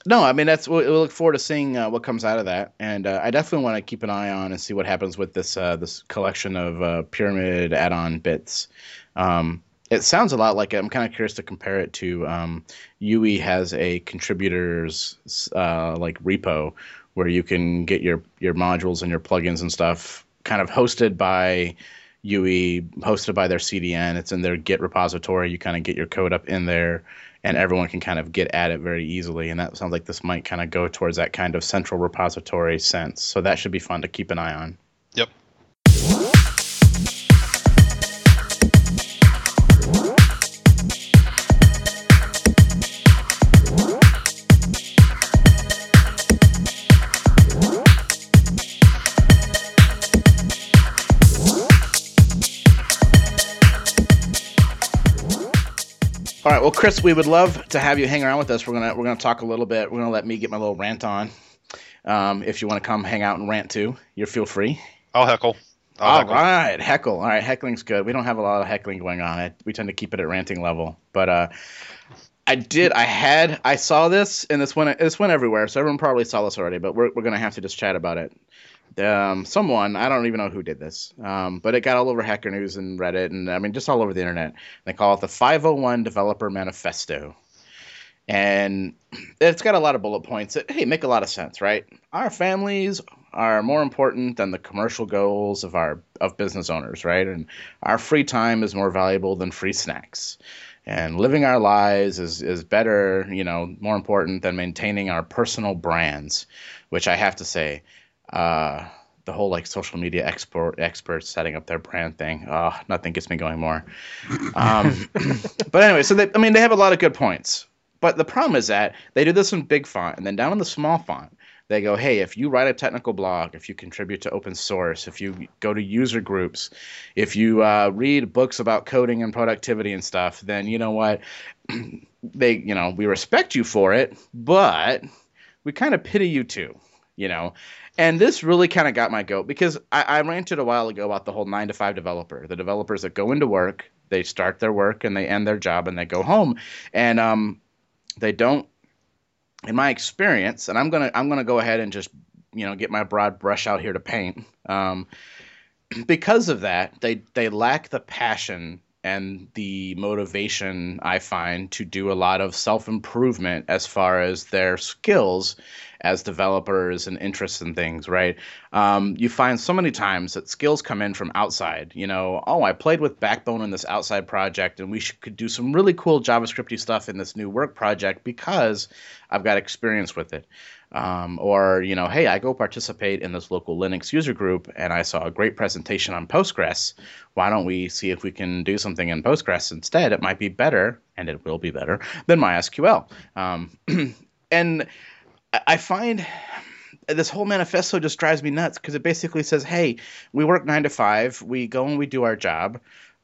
No, I mean that's we'll, we'll look forward to seeing uh, what comes out of that, and uh, I definitely want to keep an eye on and see what happens with this uh, this collection of uh, pyramid add-on bits. Um, it sounds a lot like it. I'm kind of curious to compare it to um, YUI has a contributors uh, like repo where you can get your your modules and your plugins and stuff kind of hosted by YUI, hosted by their CDN. It's in their Git repository. You kind of get your code up in there, and everyone can kind of get at it very easily. And that sounds like this might kind of go towards that kind of central repository sense. So that should be fun to keep an eye on. Yep. All right, well, Chris, we would love to have you hang around with us. We're gonna we're gonna talk a little bit. We're gonna let me get my little rant on. Um, if you want to come hang out and rant too, you're feel free. I'll heckle. I'll All heckle. right, heckle. All right, heckling's good. We don't have a lot of heckling going on. I, we tend to keep it at ranting level. But uh, I did. I had. I saw this, and this went. This went everywhere. So everyone probably saw this already. But we're we're gonna have to just chat about it. Um, someone I don't even know who did this, um, but it got all over Hacker News and Reddit, and I mean just all over the internet. They call it the 501 Developer Manifesto, and it's got a lot of bullet points that hey make a lot of sense, right? Our families are more important than the commercial goals of our of business owners, right? And our free time is more valuable than free snacks. And living our lives is, is better, you know, more important than maintaining our personal brands, which I have to say, uh, the whole like social media expert experts setting up their brand thing. Oh, nothing gets me going more. Um, *laughs* but anyway, so they, I mean, they have a lot of good points. But the problem is that they do this in big font, and then down in the small font, they go, hey, if you write a technical blog, if you contribute to open source, if you go to user groups, if you uh, read books about coding and productivity and stuff, then you know what? *clears throat* they, you know, we respect you for it, but we kind of pity you too, you know. And this really kind of got my goat because I, I ranted a while ago about the whole nine to five developer, the developers that go into work, they start their work and they end their job and they go home, and um, they don't in my experience, and I'm gonna I'm gonna go ahead and just you know get my broad brush out here to paint. Um, *clears throat* because of that, they they lack the passion and the motivation I find to do a lot of self improvement as far as their skills as developers and interests in things, right? Um, you find so many times that skills come in from outside. You know, oh, I played with Backbone in this outside project, and we could do some really cool JavaScripty stuff in this new work project because I've got experience with it. Um, or you know, hey, I go participate in this local Linux user group, and I saw a great presentation on Postgres. Why don't we see if we can do something in Postgres instead? It might be better, and it will be better than MySQL. Um, *clears throat* and I find this whole manifesto just drives me nuts because it basically says, "Hey, we work nine to five. We go and we do our job.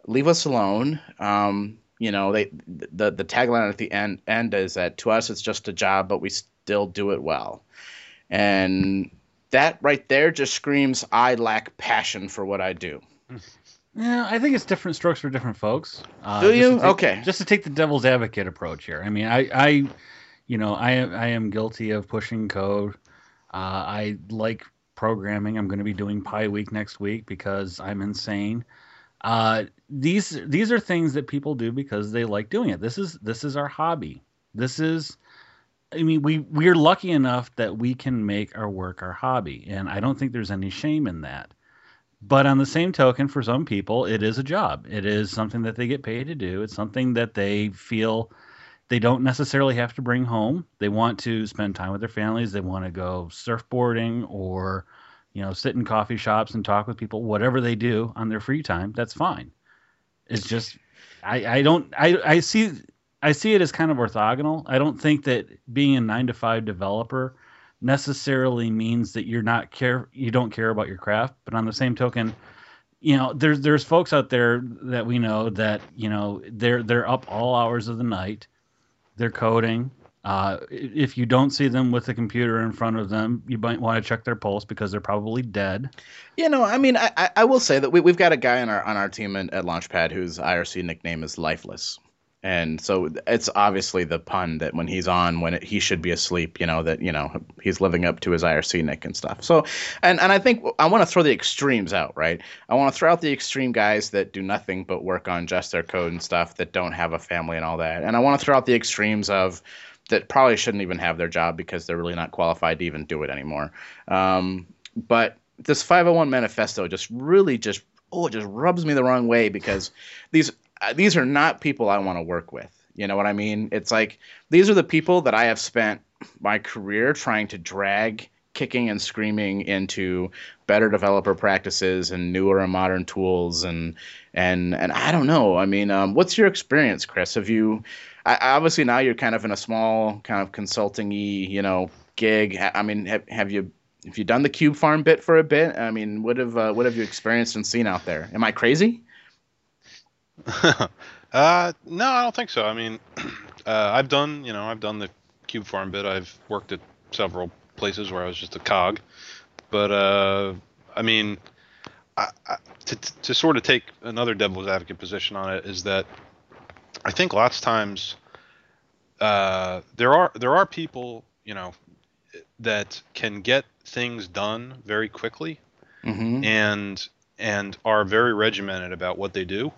Leave us alone." Um, you know, they the the tagline at the end end is that to us it's just a job, but we still do it well. And that right there just screams I lack passion for what I do. Yeah, I think it's different strokes for different folks. Uh, Do you? take- Okay. Just to take the devil's advocate approach here. I mean, I, I you know, I am I am guilty of pushing code. Uh, I like programming. I'm going to be doing PyWeek next week because I'm insane. Uh, these these are things that people do because they like doing it. This is this is our hobby. This is I mean, we we're lucky enough that we can make our work our hobby, and I don't think there's any shame in that. But on the same token, for some people, it is a job. It is something that they get paid to do. It's something that they feel they don't necessarily have to bring home. They want to spend time with their families. They want to go surfboarding or, you know, sit in coffee shops and talk with people. Whatever they do on their free time, that's fine. It's just, I, I don't, I, I see, I see it as kind of orthogonal. I don't think that being a nine to five developer necessarily means that you're not care you don't care about your craft but on the same token you know there's there's folks out there that we know that you know they're they're up all hours of the night they're coding. Uh, if you don't see them with a computer in front of them you might want to check their pulse because they're probably dead. You know, I mean, I, I, I will say that we, we've got a guy on our on our team at, at Launchpad whose IRC nickname is Lifeless, and so it's obviously the pun that when he's on when it, he should be asleep you know that you know he's living up to his irc nick and stuff. So and and i think i want to throw the extremes out right? I want to throw out the extreme guys that do nothing but work on just their code and stuff that don't have a family and all that. And i want to throw out the extremes of that probably shouldn't even have their job because they're really not qualified to even do it anymore. Um, but this 501 manifesto just really just oh it just rubs me the wrong way because these these are not people I want to work with. You know what I mean? It's like these are the people that I have spent my career trying to drag kicking and screaming into better developer practices and newer and modern tools and and and I don't know. I mean, um, what's your experience, Chris? Have you I, obviously now you're kind of in a small kind of consulting-y, you know, gig. I mean, have, have you have you done the cube farm bit for a bit? I mean, what have uh, what have you experienced and seen out there? Am I crazy? *laughs* uh, no, I don't think so. I mean, *clears throat* uh, I've done, you know, I've done the cube farm bit. I've worked at several places where I was just a cog, but uh, I mean, I, I, to to sort of take another devil's advocate position on it is that I think lots of times uh, there are there are people, you know, that can get things done very quickly mm-hmm. and and are very regimented about what they do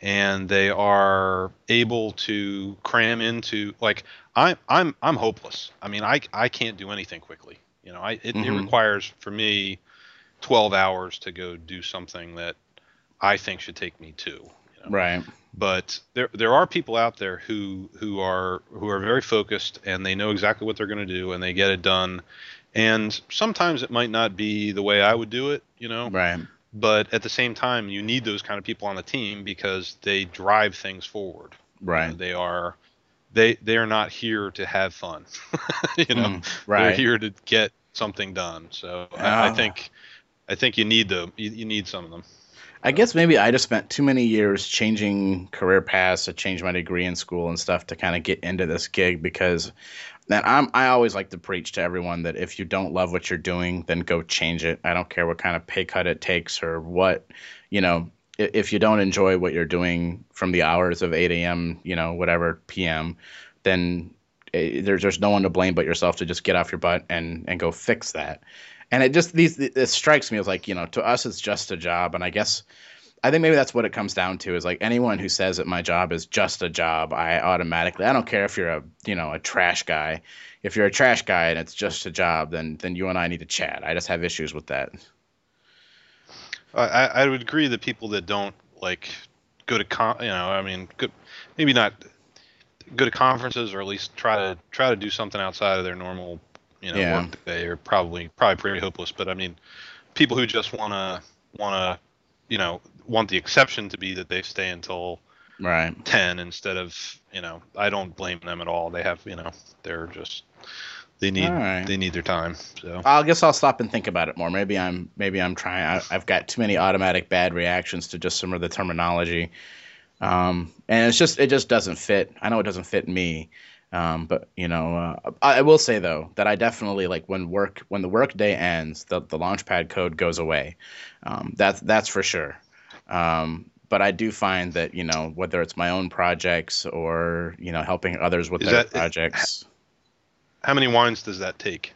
and they are able to cram into like I'm I'm I'm hopeless. I mean, I I can't do anything quickly. You know, I it, mm-hmm. it requires for me 12 hours to go do something that I think should take me two. You know? Right. But there there are people out there who who are who are very focused and they know exactly what they're going to do and they get it done. And sometimes it might not be the way I would do it, you know. Right but at the same time you need those kind of people on the team because they drive things forward. Right you know, they are they they are not here to have fun *laughs* you know. Mm, right. they're here to get something done. So I, I, ah. think i think you need them you, you need some of them. I guess maybe I just spent too many years changing career paths to change my degree in school and stuff to kind of get into this gig because and I'm I always like to preach to everyone that if you don't love what you're doing, then go change it. I don't care what kind of pay cut it takes or what, you know, if you don't enjoy what you're doing from the hours of 8 a.m., you know, whatever p.m., then eh, there's there's no one to blame but yourself to just get off your butt and and go fix that. And it just these it strikes me as like you know to us it's just a job, and I guess I think maybe that's what it comes down to is like anyone who says that my job is just a job, I automatically I don't care if you're a you know a trash guy. If you're a trash guy and it's just a job, then then you and I need to chat. I just have issues with that. I I would agree that people that don't like go to con you know I mean good maybe not go to conferences or at least try to try to do something outside of their normal you know yeah. work day are probably probably pretty hopeless. But I mean people who just wanna wanna you know want the exception to be that they stay until right. 10 instead of you know i don't blame them at all. They have you know they're just they need right. they need their time so. I guess i'll stop and think about it more. Maybe i'm maybe i'm trying I, have got too many automatic bad reactions to just some of the terminology. Um, and it's just it just doesn't fit. I know it doesn't fit me um, but you know uh, I, I, will say though that i definitely like when work when the work day ends the, the launchpad code goes away. Um, that's that's for sure um, but I do find that you know whether it's my own projects or you know helping others with Is their that, projects. How many wines does that take?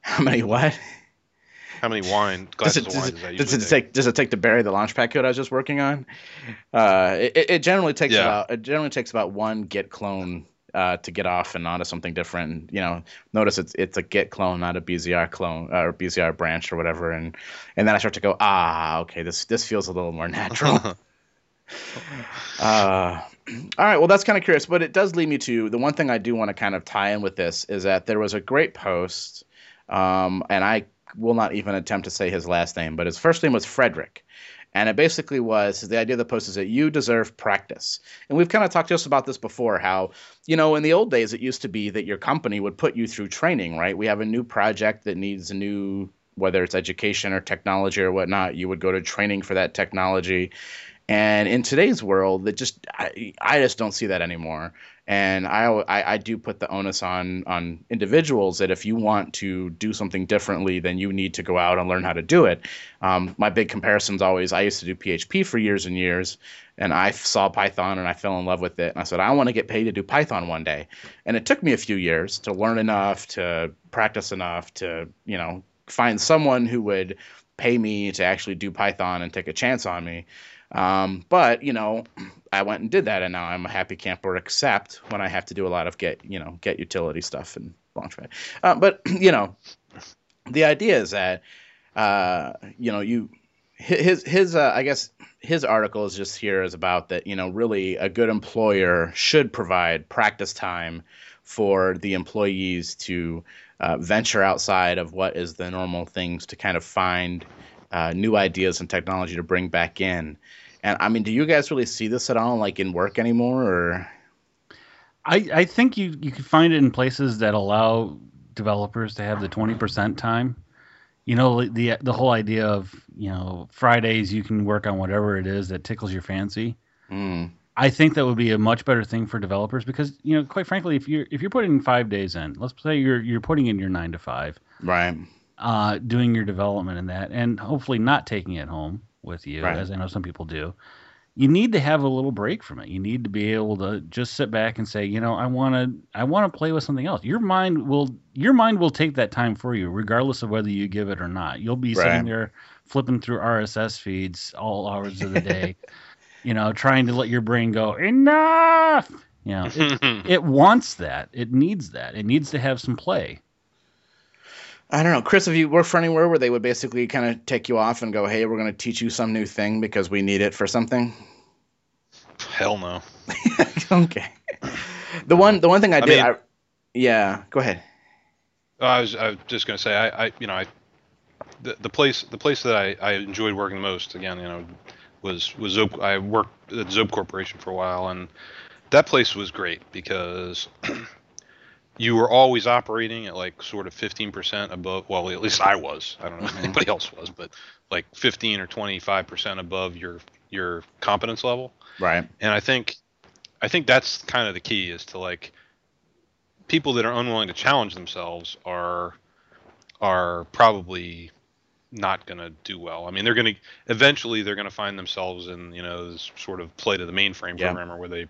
How many what? How many wine glasses *laughs* does it, of wine does, does it, take? take? Does it take to bury the launchpad code I was just working on? Uh, it, it generally takes yeah. about it generally takes about one git clone uh, to get off and onto something different. And, You know, notice it's it's a Git clone, not a BZR clone uh, or BZR branch or whatever, and and then I start to go, ah, okay, this this feels a little more *laughs* natural. *laughs* uh, *clears throat* all right, well, that's kind of curious, but it does lead me to the one thing I do want to kind of tie in with this is that there was a great post, um, and I will not even attempt to say his last name, but his first name was Frederick. And it basically was the idea of the post is that you deserve practice. And we've kind of talked just about this before how, you know, in the old days, it used to be that your company would put you through training, right? We have a new project that needs a new, whether it's education or technology or whatnot, you would go to training for that technology. And in today's world, that just I, I just don't see that anymore. And I, I, I do put the onus on on individuals that if you want to do something differently, then you need to go out and learn how to do it. Um, my big comparison is always I used to do PHP for years and years, and I saw Python and I fell in love with it. And I said I want to get paid to do Python one day. And it took me a few years to learn enough, to practice enough, to you know find someone who would pay me to actually do Python and take a chance on me. Um, but you know, *clears throat* I went and did that, and now I'm a happy camper, except when I have to do a lot of get you know get utility stuff and Launchpad. Uh, but *clears throat* you know, the idea is that uh, you know you his his uh, I guess his article is just here is about that you know really a good employer should provide practice time for the employees to uh, venture outside of what is the normal things to kind of find uh, new ideas and technology to bring back in. And I mean, do you guys really see this at all, like in work anymore, or? I, I think you you can find it in places that allow developers to have the twenty percent time. You know the the whole idea of you know Fridays you can work on whatever it is that tickles your fancy. Mm. I think that would be a much better thing for developers because you know quite frankly if you're if you're putting five days in, let's say you're you're putting in your nine to five, Right. uh, doing your development in that, and hopefully not taking it home with you, Right. as I know some people do. You need to have a little break from it. You need to be able to just sit back and say, you know, I want to, I want to play with something else. Your mind will, your mind will take that time for you, regardless of whether you give it or not. You'll be Right. sitting there flipping through RSS feeds all hours of the *laughs* day, you know, trying to let your brain go enough. You know, it, *laughs* it wants that. It needs that. It needs to have some play. I don't know, Chris. Have you worked for anywhere where they would basically kind of take you off and go, "Hey, we're going to teach you some new thing because we need it for something"? Hell no. *laughs* okay. The one, the one thing I I did, mean- I, yeah. Go ahead. Oh, I was, I was just gonna say, I, I you know, I, the, the place, the place that I, I enjoyed working the most, again, you know, was was Zope. I worked at Zope Corporation for a while, and that place was great because *clears throat* you were always operating at like sort of 15% above. Well, at least I was. I don't know if Mhm. anybody else was, but like 15 or 25% above your your competence level Right. and I think I think that's kind of the key is to like people that are unwilling to challenge themselves are are probably not going to do well. I mean, they're going to eventually they're going to find themselves in you know this sort of play to the mainframe Yeah. programmer where they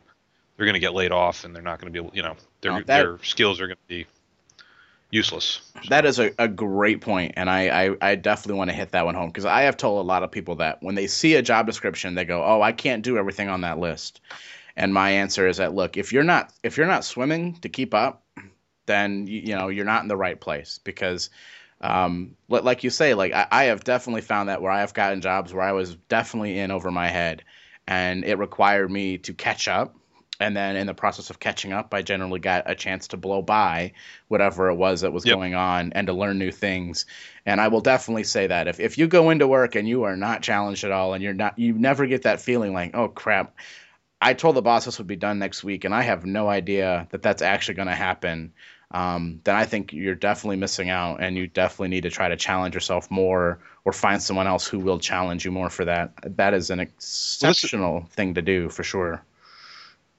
they're going to get laid off and they're not going to be able you know their Oh, that- their skills are going to be useless. That is a, a great point, and I, I, I definitely want to hit that one home because I have told a lot of people that when they see a job description, they go, "Oh, I can't do everything on that list." And my answer is that look, if you're not if you're not swimming to keep up, then you, you know you're not in the right place because, um, like you say, like I, I have definitely found that where I have gotten jobs where I was definitely in over my head, and it required me to catch up. And then in the process of catching up, I generally got a chance to blow by whatever it was that was Yep. going on and to learn new things. And I will definitely say that if, if you go into work and you are not challenged at all and you're not you never get that feeling like, oh crap, I told the boss this would be done next week and I have no idea that that's actually going to happen. Um, then I think you're definitely missing out, and you definitely need to try to challenge yourself more, or find someone else who will challenge you more for that. That is an exceptional thing to do for sure.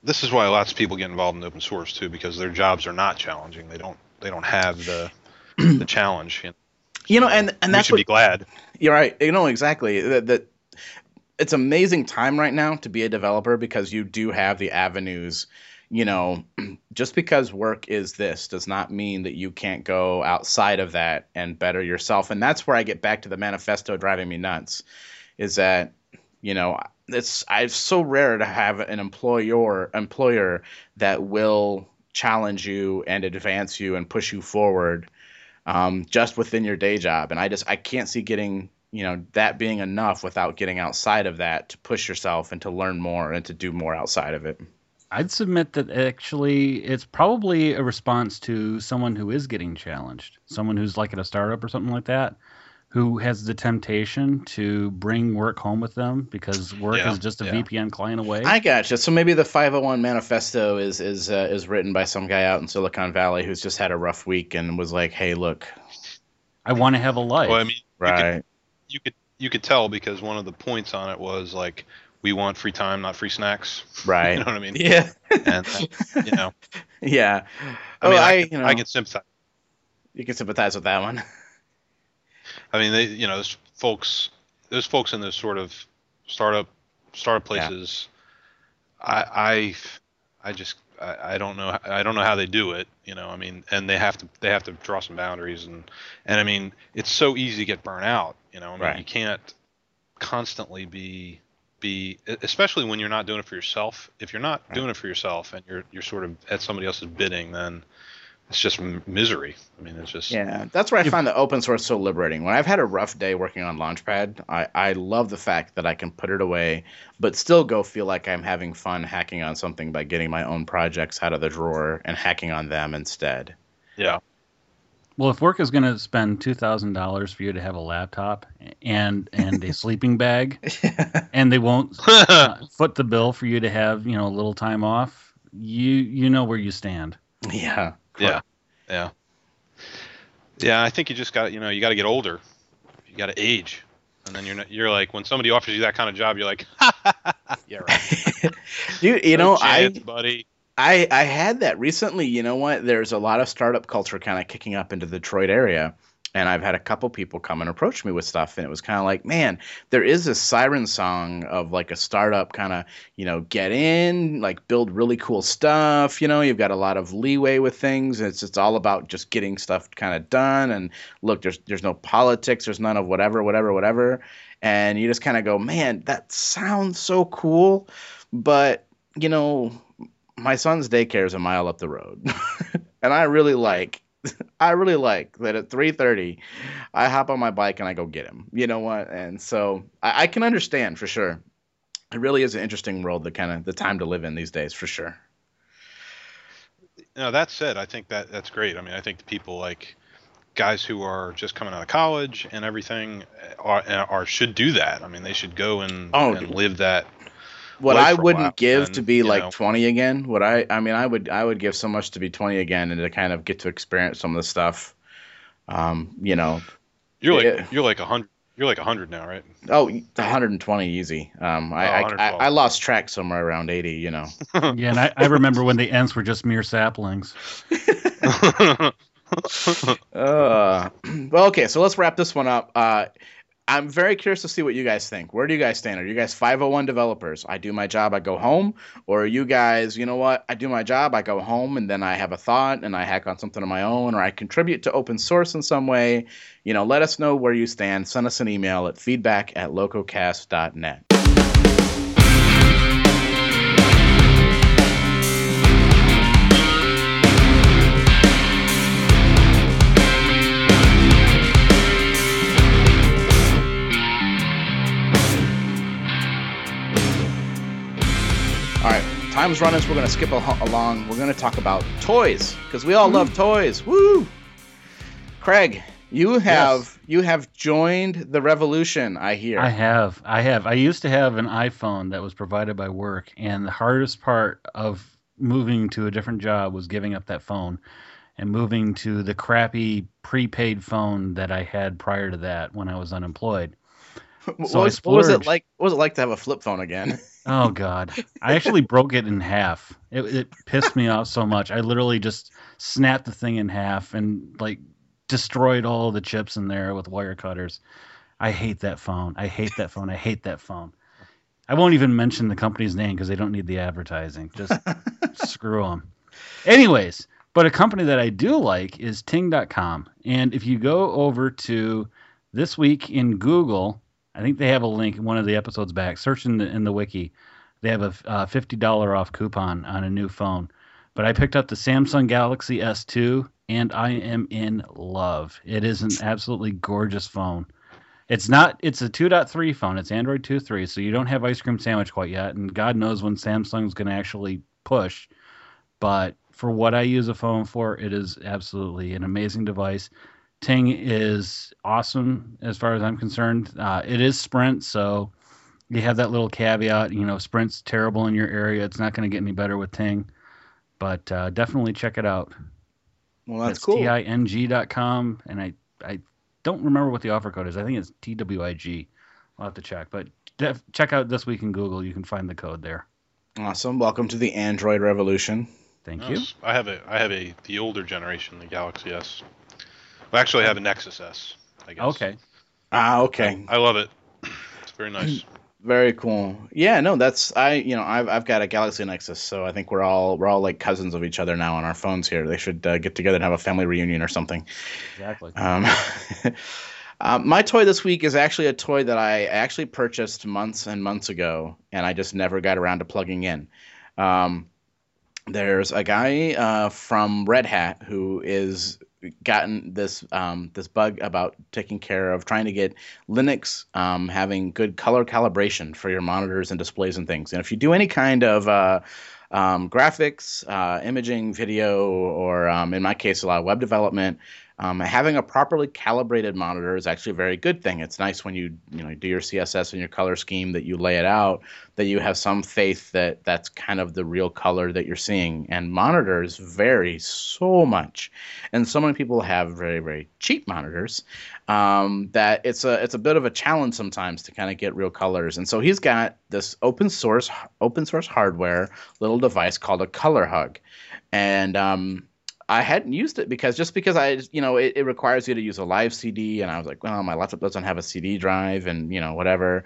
This is why lots of people get involved in open source too because their jobs are not challenging. They don't they don't have the *clears throat* the challenge. You know, You know, and and we that's should what be glad. You're right. You know exactly that. that it's amazing time right now to be a developer because you do have the avenues. You know, *clears throat* just because work is this does not mean that you can't go outside of that and better yourself. And that's where I get back to the manifesto driving me nuts. Is that you know it's it's so rare to have an employer employer that will challenge you and advance you and push you forward um, just within your day job. And I just I can't see getting you know that being enough without getting outside of that to push yourself and to learn more and to do more outside of it. I'd submit that actually it's probably a response to someone who is getting challenged, someone who's like at a startup or something like that, who has the temptation to bring work home with them because work Yeah, is just a yeah. VPN client away. I gotcha. So maybe the 501 manifesto is is uh, is written by some guy out in Silicon Valley who's just had a rough week and was like, "Hey, look, I want to have a life. Well, I mean, you could, right, you could you could tell because one of the points on it was like we want free time, not free snacks. *laughs* Right. you know what I mean? Yeah. And uh, you know, *laughs* yeah. I Oh, mean, I, I, I, you know, I can sympathize. you can sympathize with that one. I mean, they, you know, there's folks, there's folks in those sort of startup, startup Yeah. places. I, I, I just, I, I don't know, I don't know how they do it. You know, I mean, and they have to, they have to draw some boundaries, and, and I mean, it's so easy to get burnt out. You know, I mean, Right. you can't constantly be, be, especially when you're not doing it for yourself. If you're not Right. doing it for yourself and you're, you're sort of at somebody else's bidding, then it's just misery. I mean, it's just, Yeah, that's where I find the open source so liberating. When I've had a rough day working on Launchpad, I, I love the fact that I can put it away, but still go feel like I'm having fun hacking on something by getting my own projects out of the drawer and hacking on them instead. yeah. Well, if work is going to spend two thousand dollars for you to have a laptop and and a sleeping bag, *laughs* and they won't uh, *laughs* foot the bill for you to have you know a little time off, you you know where you stand. yeah. Yeah, yeah, yeah. I think you just got you know you got to get older, you got to age, and then you're not, you're like when somebody offers you that kind of job, you're like, *laughs* yeah, right. *laughs* You, you know, chance, I, buddy. I I had that recently. You know what? There's a lot of startup culture kind of kicking up into the Detroit area, and I've had a couple people come and approach me with stuff, and it was kind of like, man, there is this siren song of like a startup kind of, you know, get in, like build really cool stuff. You know, you've got a lot of leeway with things. It's it's all about just getting stuff kind of done. And look, there's there's no politics. There's none of whatever, whatever, whatever. And you just kind of go, man, that sounds so cool, but you know my son's daycare is a mile up the road *laughs* and i really like *laughs* i really like that at 3.30 i hop on my bike and i go get him you know what and so i, I can understand for sure it really is an interesting world the kind of the time to live in these days for sure No, that said, I think that that's great. I mean, I think the people like guys who are just coming out of college and everything uh, are, are should do that. I mean, they should go and, Oh, and live that. What i wouldn't give and, to be like know. 20 again what i i mean i would i would give so much to be 20 again and to kind of get to experience some of the stuff um you know You're like Yeah. you're like a hundred. You're like a hundred now, right? oh 120 easy um I, Oh, I, I i lost track somewhere around 80 you know *laughs* Yeah, and I, I remember when the Ents were just mere saplings. *laughs* *laughs* Uh, *clears throat* well, okay, so let's wrap this one up. Uh, I'm very curious to see what you guys think. Where do you guys stand? Are you guys 501 developers? I do my job, I go home, or are you guys, you know what? I do my job, I go home, and then I have a thought and I hack on something of my own, or I contribute to open source in some way. You know, let us know where you stand. Send us an email at feedback at lococast.net. time's running, so we're going to skip al- along. We're going to talk about toys because we all love toys. Woo! Craig, you have you have joined the revolution. I hear. I have. I have. I used to have an iPhone that was provided by work, and the hardest part of moving to a different job was giving up that phone and moving to the crappy prepaid phone that I had prior to that when I was unemployed. What, so I was, what was it like? What was it like to have a flip phone again? *laughs* Oh God! I actually broke it in half. It, it pissed me off so much. I literally just snapped the thing in half and like destroyed all the chips in there with wire cutters. I hate that phone. I hate that phone. I hate that phone. I won't even mention the company's name because they don't need the advertising. Just *laughs* screw them. Anyways, but a company that I do like is Ting.com. And if you go over to this week in Google, I think they have a link in one of the episodes back. Search in the in the wiki. They have a uh, fifty dollar off coupon on a new phone. But I picked up the Samsung Galaxy S2, and I am in love. It is an absolutely gorgeous phone. It's not. It's a 2.3 phone. It's Android 2.3, so you don't have ice cream sandwich quite yet. And God knows when Samsung's going to actually push. But for what I use a phone for, it is absolutely an amazing device. Ting is awesome as far as I'm concerned. Uh, it is Sprint, so you have that little caveat. You know, Sprint's terrible in your area. It's not going to get any better with Ting, but uh, definitely check it out. well, that's cool. It's cool. ting.com, and I I don't remember what the offer code is. I think it's TWIG. We'll have to check, but def- check out this week in Google. You can find the code there. Awesome. Welcome to the Android revolution. Thank you. I have a I have a the older generation, the Galaxy S. Well, actually, I have a Nexus S. I guess. Okay. Ah, okay. I love it. It's very nice. *clears throat* Very cool. Yeah, no, that's I. You know, I've I've got a Galaxy Nexus, so I think we're all we're all like cousins of each other now on our phones here. They should uh, get together and have a family reunion or something. Exactly. Um, *laughs* uh, my toy this week is actually a toy that I actually purchased months and months ago, and I just never got around to plugging in. Um, there's a guy uh, from Red Hat who is gotten this um, this bug about taking care of trying to get Linux um, having good color calibration for your monitors and displays and things. And if you do any kind of uh, um, graphics, uh, imaging, video, or um, in my case, a lot of web development. Um, having a properly calibrated monitor is actually a very good thing. It's nice when you you know do your CSS and your color scheme that you lay it out that you have some faith that that's kind of the real color that you're seeing. And monitors vary so much, and so many people have very very cheap monitors um, that it's a it's a bit of a challenge sometimes to kind of get real colors. And so he's got this open source open source hardware little device called a Color Hug, and um, I hadn't used it because just because I, you know, it, it, requires you to use a live CD, and I was like, well, my laptop doesn't have a CD drive, and you know, whatever.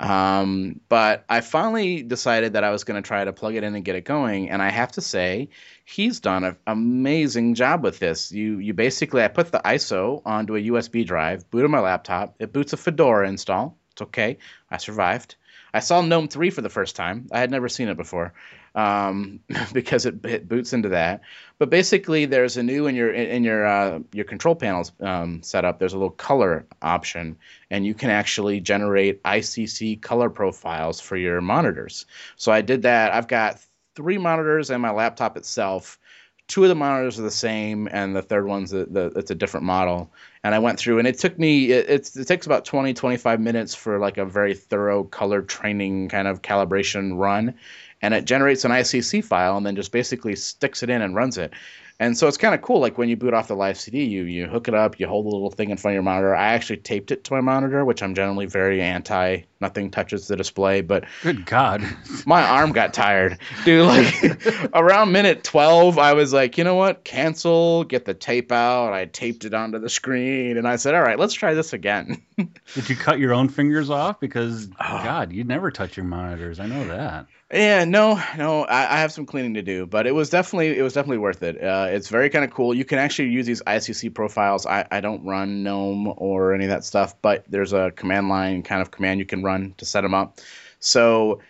Um, but I finally decided that I was going to try to plug it in and get it going, and I have to say, he's done an amazing job with this. You, you basically, I put the ISO onto a USB drive, booted my laptop, it boots a Fedora install. It's okay, I survived. I saw GNOME 3 for the first time. I had never seen it before um, *laughs* because it, it, boots into that. But basically, there's a new in your in your uh, your control panels um, setup. There's a little color option, and you can actually generate ICC color profiles for your monitors. So I did that. I've got three monitors and my laptop itself. Two of the monitors are the same, and the third one's the, the it's a different model. And I went through, and it took me it, it takes about 20 25 minutes for like a very thorough color training kind of calibration run and it generates an ICC file and then just basically sticks it in and runs it. And so it's kind of cool. Like when you boot off the live CD, you you hook it up, you hold the little thing in front of your monitor. I actually taped it to my monitor, which I'm generally very anti. Nothing touches the display, but good God, *laughs* my arm got tired, *laughs* dude. Like *laughs* around minute twelve, I was like, you know what? Cancel. Get the tape out. I taped it onto the screen, and I said, all right, let's try this again. Did you cut your own fingers off? Because oh. God, you never touch your monitors. I know that. Yeah, no, no, I, I, have some cleaning to do, but it was definitely it was definitely worth it. Uh, it's very kind of cool. You can actually use these ICC profiles. I, I don't run GNOME or any of that stuff, but there's a command line kind of command you can run to set them up. So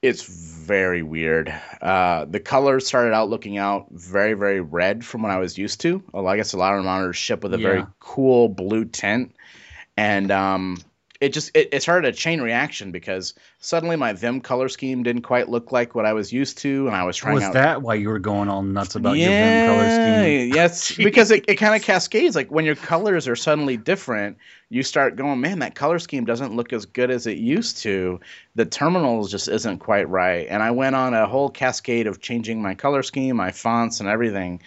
it's very weird. Uh, the color started out looking out very very red from what I was used to. Well, I guess a lot of monitors ship with a yeah. very cool blue tint, and um, it just it, it started a chain reaction because suddenly my Vim color scheme didn't quite look like what I was used to, and I was trying. Was out... that why you were going all nuts about yeah, your Vim color scheme? Yes, *laughs* because it, it kind of cascades. Like when your colors are suddenly different, you start going, man, that color scheme doesn't look as good as it used to. The terminals just isn't quite right, and I went on a whole cascade of changing my color scheme, my fonts, and everything.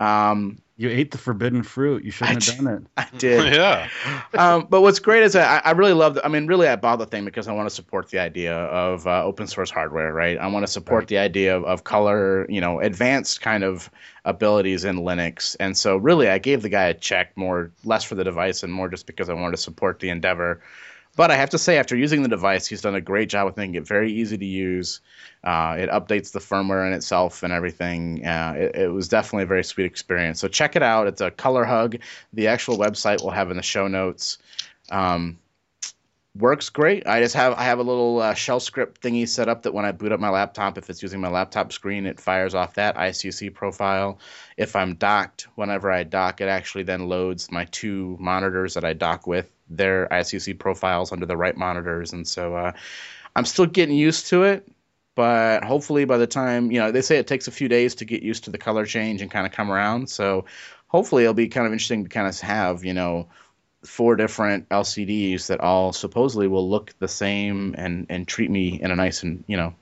Um, you ate the forbidden fruit. You shouldn't have done it. *laughs* I did. *laughs* yeah. *laughs* um, but what's great is I, I really love. I mean, really, I bought the thing because I want to support the idea of uh, open source hardware, right? I want to support right. the idea of, of color, you know, advanced kind of abilities in Linux. And so, really, I gave the guy a check more, less for the device and more just because I wanted to support the endeavor. But I have to say, after using the device, he's done a great job with making it very easy to use. Uh, it updates the firmware in itself and everything. Uh, it, it, was definitely a very sweet experience. So check it out. It's a color hug. The actual website we'll have in the show notes. Um, works great. I just have I have a little uh, shell script thingy set up that when I boot up my laptop, if it's using my laptop screen, it fires off that ICC profile. If I'm docked, whenever I dock, it actually then loads my two monitors that I dock with their ICC profiles under the right monitors, and so uh, I'm still getting used to it. But hopefully, by the time you know, they say it takes a few days to get used to the color change and kind of come around. So hopefully, it'll be kind of interesting to kind of have you know four different LCDs that all supposedly will look the same and and treat me in a nice and you know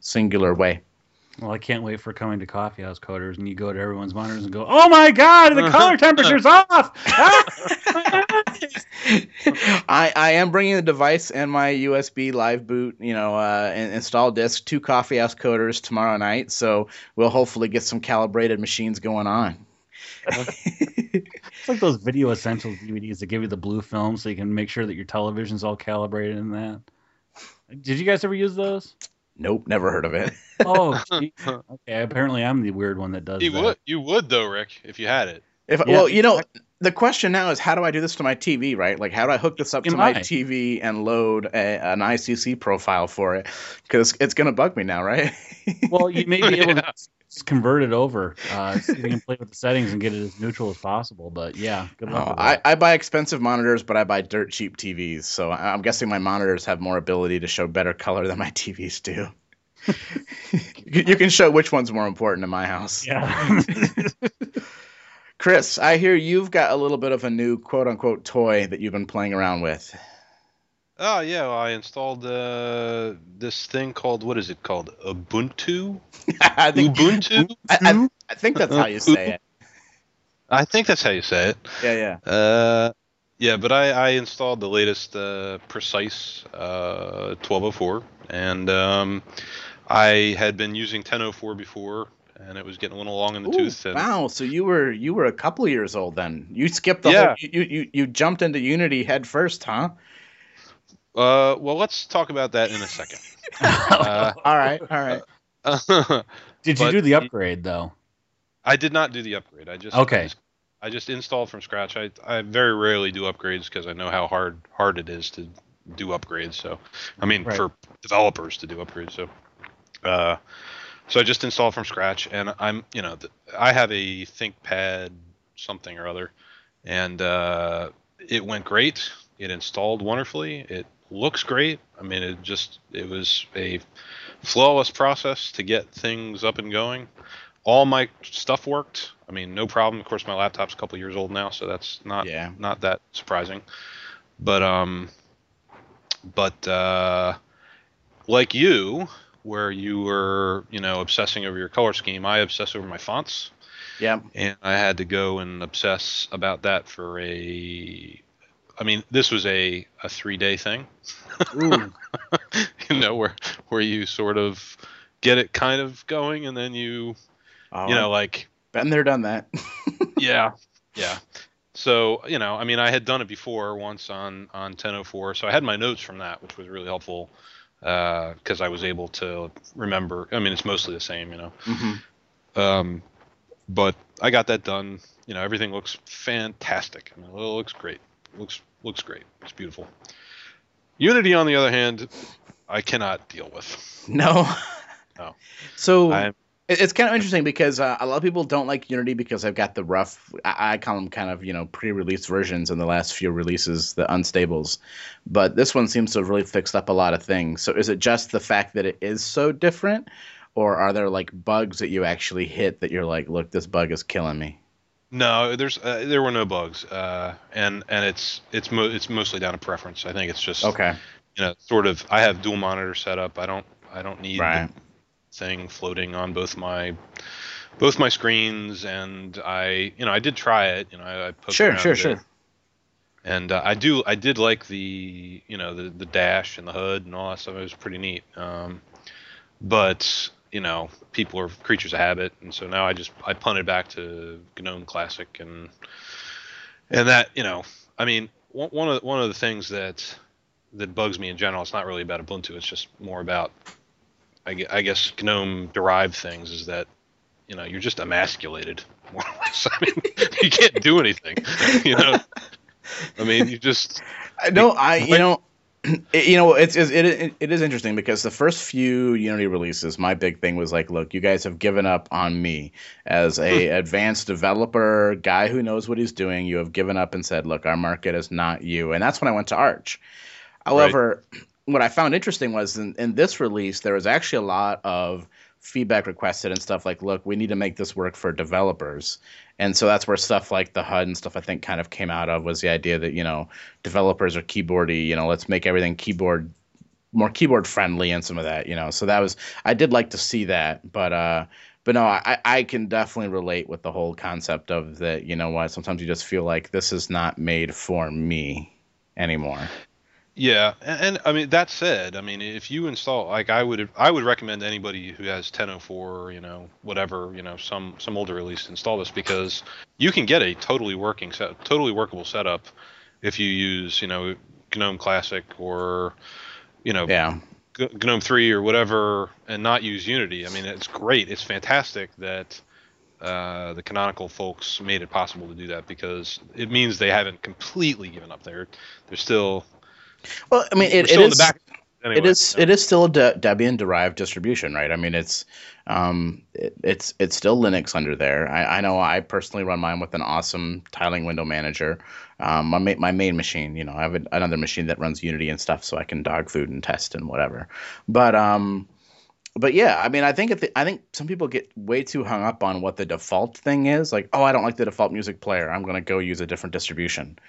singular way. Well, I can't wait for coming to Coffee House Coders, and you go to everyone's monitors and go, "Oh my God, the *laughs* color temperature's off!" *laughs* I, I am bringing the device and my USB live boot, you know, uh, and install disk to Coffee House Coders tomorrow night. So we'll hopefully get some calibrated machines going on. *laughs* it's like those video essentials DVDs that give you the blue film so you can make sure that your television's all calibrated in that. Did you guys ever use those? Nope, never heard of it. *laughs* oh, *laughs* geez. okay. Apparently, I'm the weird one that does. You that. would, you would though, Rick, if you had it. If Yeah, well, you know, the question now is how do I do this to my TV, right? Like how do I hook this up to my I? TV and load a, an ICC profile for it? Because it's gonna bug me now, right? Well, you may be able Yeah. to just convert it over, uh, so you can play with the settings and get it as neutral as possible. But yeah, good luck. Oh, I. I buy expensive monitors, but I buy dirt cheap TVs. So I'm guessing my monitors have more ability to show better color than my *laughs* TVs do. you can show which one's more important in my house. yeah. *laughs* Chris, I hear you've got a little bit of a new quote unquote toy that you've been playing around with. Oh yeah, well, I installed uh, this thing called what is it called? Ubuntu. *laughs* I think Ubuntu. I, I, I think that's how you say it. I think that's how you say it. Yeah, yeah. Uh, yeah, but I, I installed the latest uh, Precise uh, 1204, and um, I had been using 1004 before, and it was getting a little long in the Ooh, tooth. And, wow, so you were you were a couple years old then. You skipped the Yeah. whole you, you you jumped into Unity head first, huh? Uh, well, let's talk about that in a second. *laughs* Uh, All right, all right. *laughs* Did you do the upgrade though? I did not do the upgrade. I just Okay. I just, I just installed from scratch. I I very rarely do upgrades because I know how hard hard it is to do upgrades. So, I mean, Right. for developers to do upgrades. So, uh, so I just installed from scratch, and I'm you know th- I have a ThinkPad something or other, and uh, it went great. It installed wonderfully. It looks great. I mean, it just it was a flawless process to get things up and going all my stuff worked. I mean, no problem. Of course, my laptop's a couple years old now, so that's not Yeah. not that surprising. But um, but uh, like you, where you were, you know, obsessing over your color scheme, I obsess over my fonts, Yeah. and I had to go and obsess about that for a. I mean, this was a a three day thing. Ooh. *laughs* you know, where where you sort of get it kind of going, and then you Oh, you know like been there, done that. *laughs* yeah. Yeah. So you know i mean i had done it before once on on 1004 so i had my notes from that which was really helpful because i was able to remember. I mean it's mostly the same you know. Hmm um, but i got that done. You know everything looks fantastic. I mean it looks great. Looks looks great it's beautiful unity on the other hand i cannot deal with *laughs* No. No. So I'm- it's kind of interesting because uh, a lot of people don't like Unity because I've got the rough. I, I call them kind of you know pre-release versions in the last few releases, the unstables. But this one seems to have really fixed up a lot of things. So is it just the fact that it is so different, or are there like bugs that you actually hit that you're like, look, this bug is killing me? No, there's uh, there were no bugs, uh, and and it's it's mo- it's mostly down to preference. I think it's just Okay. you know sort of I have dual monitor set up. I don't I don't need Right. the thing floating on both my both my screens, and I you know I did try it. You know I, I poked Sure, sure, sure. And uh, I do I did like the you know the the dash and the hood and all that stuff. It was pretty neat. Um, but you know people are creatures of habit, and so now I just I punted back to GNOME Classic and and that you know I mean one one of one of the things that that bugs me in general. It's not really about Ubuntu. It's just more about I I guess GNOME derived things is that you know you're just emasculated *laughs* more or less. I mean you can't do anything. *laughs* You know. I mean, you just I know I you know *clears throat* it, you know it's, it, it, it is interesting because the first few Unity releases my big thing was like look you guys have given up on me. As a hmm. advanced developer guy who knows what he's doing you have given up and said look our market is not you. And that's when I went to Arch. However *clears throat* what I found interesting was in, in this release there was actually a lot of feedback requested and stuff like look we need to make this work for developers and so that's where stuff like the HUD and stuff I think kind of came out of was the idea that you know developers are keyboardy. You know, let's make everything keyboard more keyboard friendly and some of that, you know. So that was I did like to see that, but uh, but no, I I can definitely relate with the whole concept of that. You know what? Sometimes you just feel like this is not made for me anymore. Yeah, and, and, I mean that said, I mean if you install like I would I would recommend anybody who has 1004, you know, whatever, you know, some some older release install this because you can get a totally working set, totally workable setup if you use, you know, GNOME Classic or you know, yeah. GNOME 3 or whatever and not use Unity. I mean, it's great. It's fantastic that uh, the canonical folks made it possible to do that because it means they haven't completely given up there. They're still well, I mean, it, it is. Anyway, it is it is still a De- Debian derived distribution, right? I mean, it's um, it, it's it's still Linux under there. I, I know I personally run mine with an awesome tiling window manager. Um, my my main machine, you know, I have a, another machine that runs Unity and stuff, so I can dog food and test and whatever. But um, but yeah, I mean, I think the, I think some people get way too hung up on what the default thing is. Like, oh, I don't like the default music player. I'm gonna go use a different distribution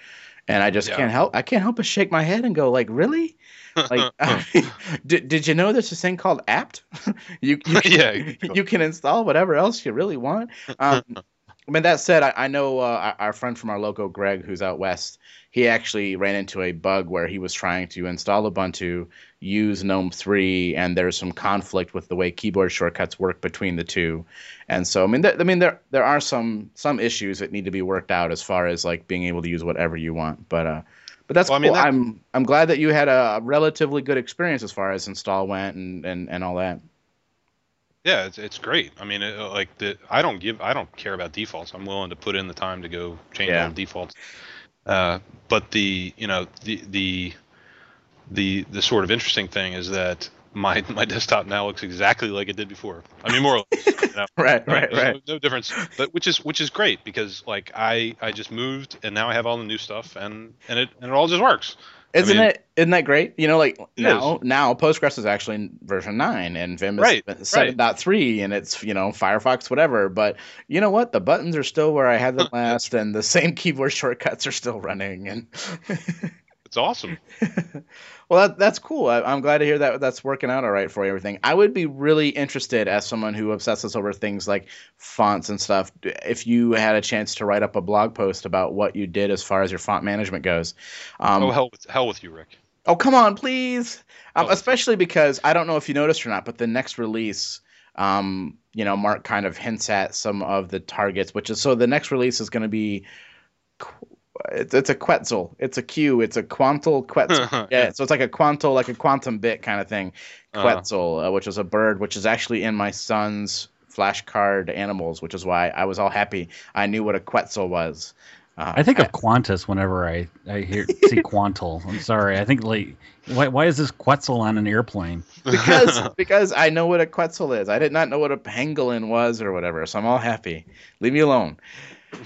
and I just yeah. can't help I can't help but shake my head and go like really? Like *laughs* did, did you know there's this thing called apt? *laughs* You, you *laughs* can, yeah you can install whatever else you really want. Um, I mean that said I, I know uh, our friend from our local Greg who's out west he actually ran into a bug where he was trying to install Ubuntu use GNOME 3 and there's some conflict with the way keyboard shortcuts work between the two and so I mean, th- I mean, there there are some some issues that need to be worked out as far as like being able to use whatever you want. But uh, but that's well, cool. I mean, that... I'm I'm glad that you had a relatively good experience as far as install went and and, and all that. Yeah, it's, it's great. I mean, it, like the I don't give I don't care about defaults. I'm willing to put in the time to go change yeah. all the defaults. Uh, but the you know the the the the sort of interesting thing is that my *laughs* my desktop now looks exactly like it did before. I mean, more or less. *laughs* You know? right, right, right. No, no, difference, but which is which is great because like I I just moved and now I have all the new stuff and and it and it all just works. Isn't I mean, it? Isn't that great? You know, like now, is. now Postgres is actually in version nine, and Vim is right, seven point three, and it's you know Firefox, whatever. But you know what? The buttons are still where I had them *laughs* last, and the same keyboard shortcuts are still running, and it's awesome. *laughs* well, that, that's cool. I, am glad to hear that that's working out all right for you. Everything. I would be really interested, as someone who obsesses over things like fonts and stuff, if you had a chance to write up a blog post about what you did as far as your font management goes. Um, oh hell, with, hell with you, Rick. Oh come on, please. Um, especially because I don't know if you noticed or not, but the next release. Um, you know, Mark kind of hints at some of the targets, which is so the next release is going to be it's, it's a Quetzal. It's a Q. It's a Quantal Quetzal. *laughs* yeah, so it's like a Quantal, like a quantum bit kind of thing. Uh-huh. Quetzal, uh-huh. uh, which is a bird, which is actually in my son's flashcard animals, which is why I was all happy. I knew what a Quetzal was. Uh, I think I, of Qantas whenever I, I hear *laughs* see Quantal. I'm sorry. I think like why why is this Quetzal on an airplane? *laughs* Because because I know what a Quetzal is. I did not know what a pangolin was or whatever. So I'm all happy. Leave me alone.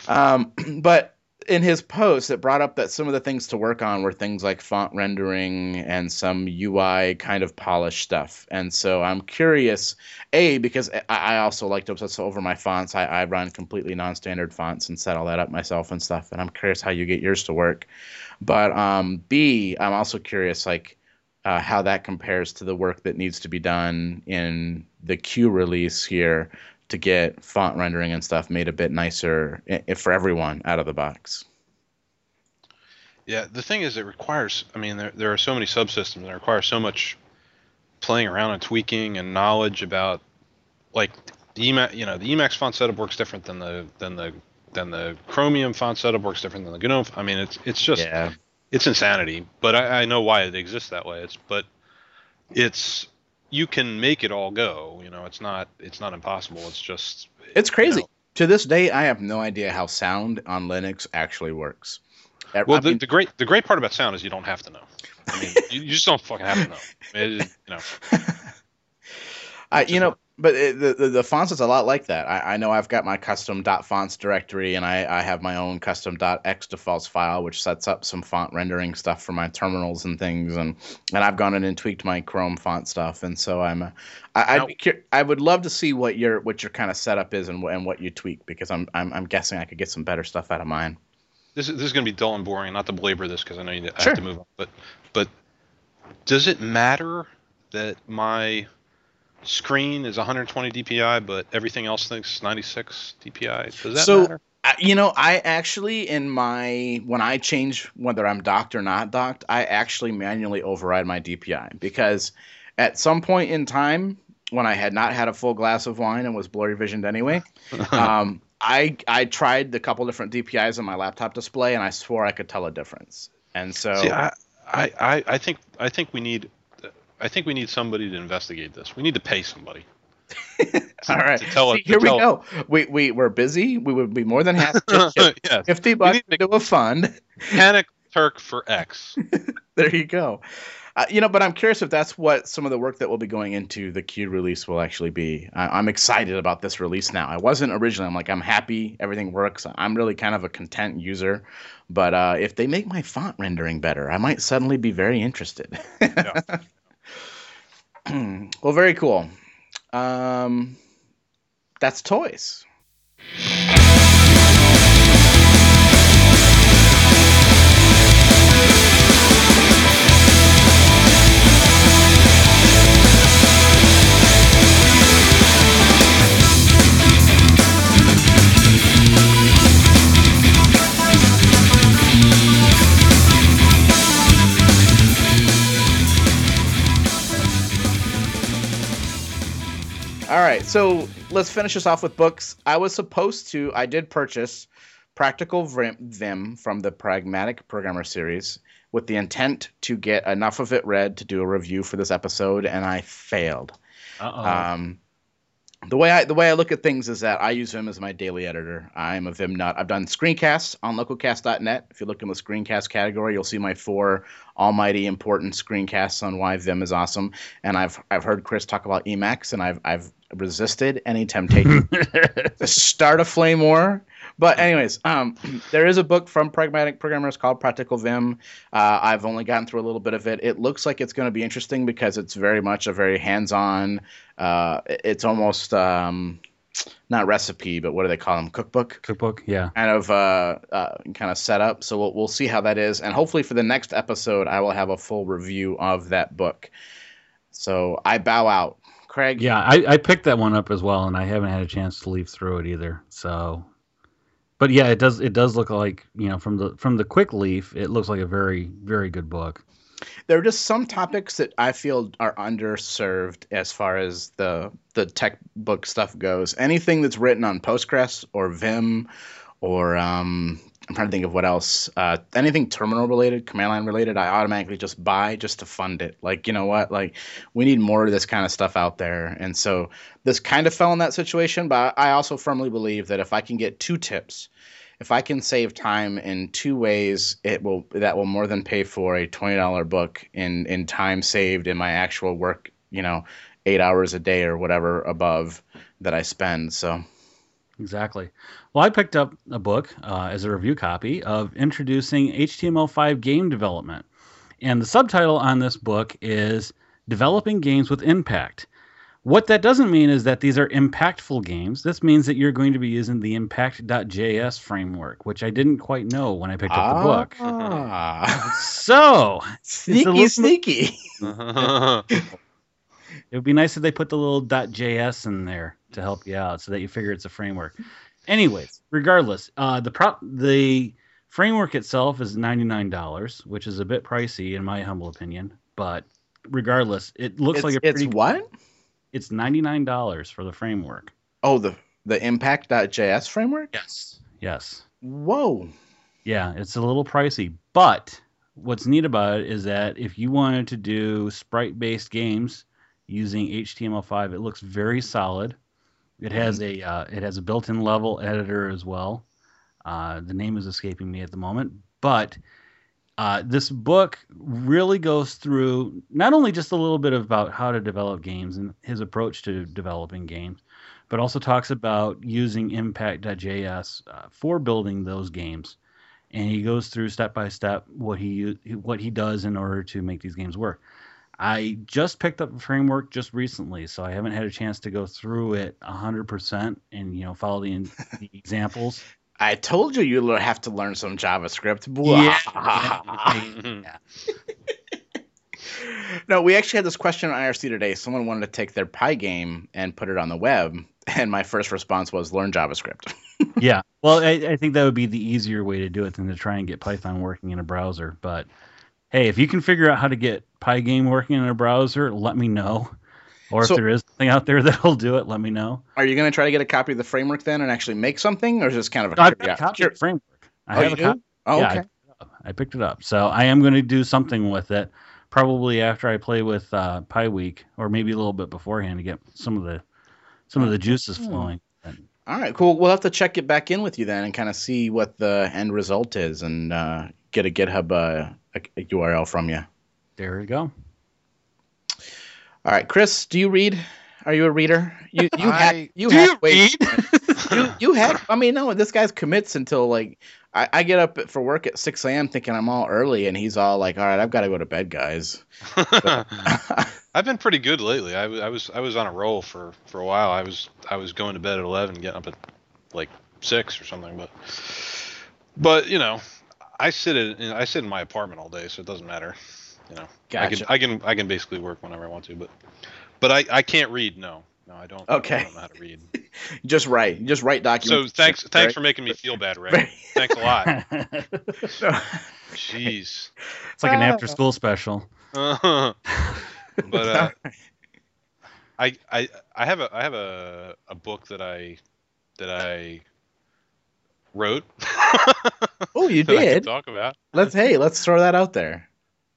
Um, *clears throat* but in his post, it brought up that some of the things to work on were things like font rendering and some UI kind of polish stuff. And so I'm curious, A, because I also like to obsess over my fonts. I, I run completely non standard fonts and set all that up myself and stuff. And I'm curious how you get yours to work. But um, B, I'm also curious, like, uh, how that compares to the work that needs to be done in the Q release here to get font rendering and stuff made a bit nicer eh, eh, for everyone out of the box. Yeah, the thing is, it requires. I mean, there there are so many subsystems that require so much playing around and tweaking and knowledge about, like the Emacs. You know, the Emacs font setup works different than the than the than the Chromium font setup works different than the GNOME. I mean, it's it's just yeah. it's insanity. But I, I know why it exists that way. It's but it's you can make it all go. You know, it's not it's not impossible. It's just it's crazy. You know. To this day, I have no idea how sound on Linux actually works. Well, the, the, great the great part about sound is you don't have to know. I mean, you, you, just don't fucking have to know. It, you know. *laughs* I, you know, but it, the, the, the fonts is a lot like that. I, I know I've got my custom dot .fonts directory, and I, I have my own custom dot x defaults file, which sets up some font rendering stuff for my terminals and things, and and I've gone in and tweaked my Chrome font stuff, and so I'm, uh, I I'd be I would love to see what your what your kind of setup is and and what you tweak because I'm I'm I'm guessing I could get some better stuff out of mine. This is this is going to be dull and boring. Not to belabor this because I know you, I have to move on, but but does it matter that my screen is 120 DPI, but everything else thinks 96 DPI? Does that So- matter? You know, I actually in my when I change whether I'm docked or not docked, I actually manually override my DPI because at some point in time when I had not had a full glass of wine and was blurry visioned anyway, *laughs* um, I I tried a couple different DPIs on my laptop display and I swore I could tell a difference. And so See, I, I, I think I think we need I think we need somebody to investigate this. We need to pay somebody. *laughs* all right, tell See, to here we tell- go. We we we're busy. We would be more than happy to *laughs* fifty bucks into a fund. Panic Turk for X. *laughs* there you go. Uh, you know, but I'm curious if that's what some of the work that will be going into the Q release will actually be. I, I'm excited about this release now. I wasn't originally. I'm like, I'm happy, everything works. I'm really kind of a content user, but uh, if they make my font rendering better, I might suddenly be very interested. *clears throat* well, very cool. Um, that's toys. All right, so let's finish this off with books. I was supposed to, I did purchase Practical Vim, Vim from the Pragmatic Programmer series with the intent to get enough of it read to do a review for this episode, and I failed. Uh-oh. Um, the way I the way I look at things is that I use Vim as my daily editor. I'm a Vim nut. I've done screencasts on lococast.net. If you look in the screencast category, you'll see my four almighty important screencasts on why Vim is awesome. And I've I've heard Chris talk about Emacs, and I've I've resisted any temptation *laughs* to start a flame war. But anyways, um, *clears throat* there is a book from Pragmatic Programmers called Practical Vim. Uh, I've only gotten through a little bit of it. It looks like it's going to be interesting because it's very much a very hands-on. Uh, it's almost um, not recipe, but what do they call them? Cookbook Cookbook, yeah. kind of uh, uh, kind of set up. So we'll, we'll see how that is, and hopefully for the next episode, I will have a full review of that book. So I bow out, Craig. Yeah, I, I picked that one up as well, and I haven't had a chance to leaf through it either. So, but yeah, it does it does look like you know from the from the quick leaf, it looks like a very very good book. there are just some topics that I feel are underserved as far as the the tech book stuff goes. Anything that's written on Postgres or Vim or um, I'm trying to think of what else. Uh, anything terminal related, command line related, I automatically just buy just to fund it. Like you know what, like we need more of this kind of stuff out there. And so this kind of fell in that situation. But I also firmly believe that if I can get two tips if I can save time in two ways, it will that will more than pay for a twenty dollar book in in time saved in my actual work. You know, eight hours a day or whatever above that I spend. So Exactly. Well, I picked up a book uh, as a review copy of Introducing HTML5 Game Development. And the subtitle on this book is Developing Games with Impact. What that doesn't mean is that these are impactful games. This means that you're going to be using the impact.js framework, which I didn't quite know when I picked up the book. Ah, *laughs* So, sneaky, little- sneaky. *laughs* It would be nice if they put the little .js in there to help you out, so that you figure it's a framework. Anyways, regardless, uh, the prop the framework itself is ninety nine dollars, which is a bit pricey in my humble opinion. But regardless, it looks It's, like a it's pretty. what? It's ninety nine dollars for the framework. Oh, the the impact.js framework. Yes. Yes. Whoa. Yeah, it's a little pricey, but what's neat about it is that if you wanted to do sprite-based games using HTML5, it looks very solid. It has a uh, it has a built-in level editor as well. Uh, the name is escaping me at the moment, but uh, this book really goes through not only just a little bit about how to develop games and his approach to developing games, but also talks about using Impact.js uh, for building those games and he goes through step by step what he what he does in order to make these games work. I just picked up the framework just recently, so I haven't had a chance to go through it hundred percent and you know follow the, the *laughs* examples. I told you you have to learn some JavaScript. *laughs* Yeah. *laughs* No, we actually had this question on IRC today. Someone wanted to take their Pygame and put it on the web, and my first response was learn JavaScript. yeah. Well, I, I think that would be the easier way to do it than to try and get Python working in a browser. But hey, if you can figure out how to get Pygame working in a browser, let me know. Or So- if there is something out there *laughs* that'll do it, let me know. Are you going to try to get a copy of the framework then and actually make something, or is this kind of a I've got a curios- copy of the framework. I Oh, have a copy. Oh, Yeah, okay. I picked it up. I picked it up. So I am going to do something with it, probably after I play with uh, PyWeek, or maybe a little bit beforehand to get some of the some of the juices Hmm. flowing. All right, cool. We'll have to check it back in with you then and kind of see what the end result is and uh, get a GitHub uh, a, a URL from you. there we go. All right, Chris, do you read? Are you a reader? You you *laughs* had I- you Do had you wait, read? you you had. I mean, no, this guy's commits until like I, I get up for work at six a.m. thinking I'm all early, and he's all like, "All right, I've got to go to bed, guys." *laughs* I've been pretty good lately. I, was- I was I was on a roll for, for a while. I was I was going to bed at eleven, getting up at like six or something. But but you know, I sit in I sit in my apartment all day, so it doesn't matter. You know, I can I can I can basically work whenever I want to. But but I, I can't read. No no I don't. Okay. I don't know how to read. *laughs* just write, just write documents. So documents. thanks thanks right? for making me feel bad, Ray. Right. Thanks a lot. *laughs* Jeez. It's like an after school special. *laughs* but uh, I I I have a I have a a book that I that I wrote. *laughs* oh, you *laughs* that I can did. talk about. Let's hey, let's throw that out there.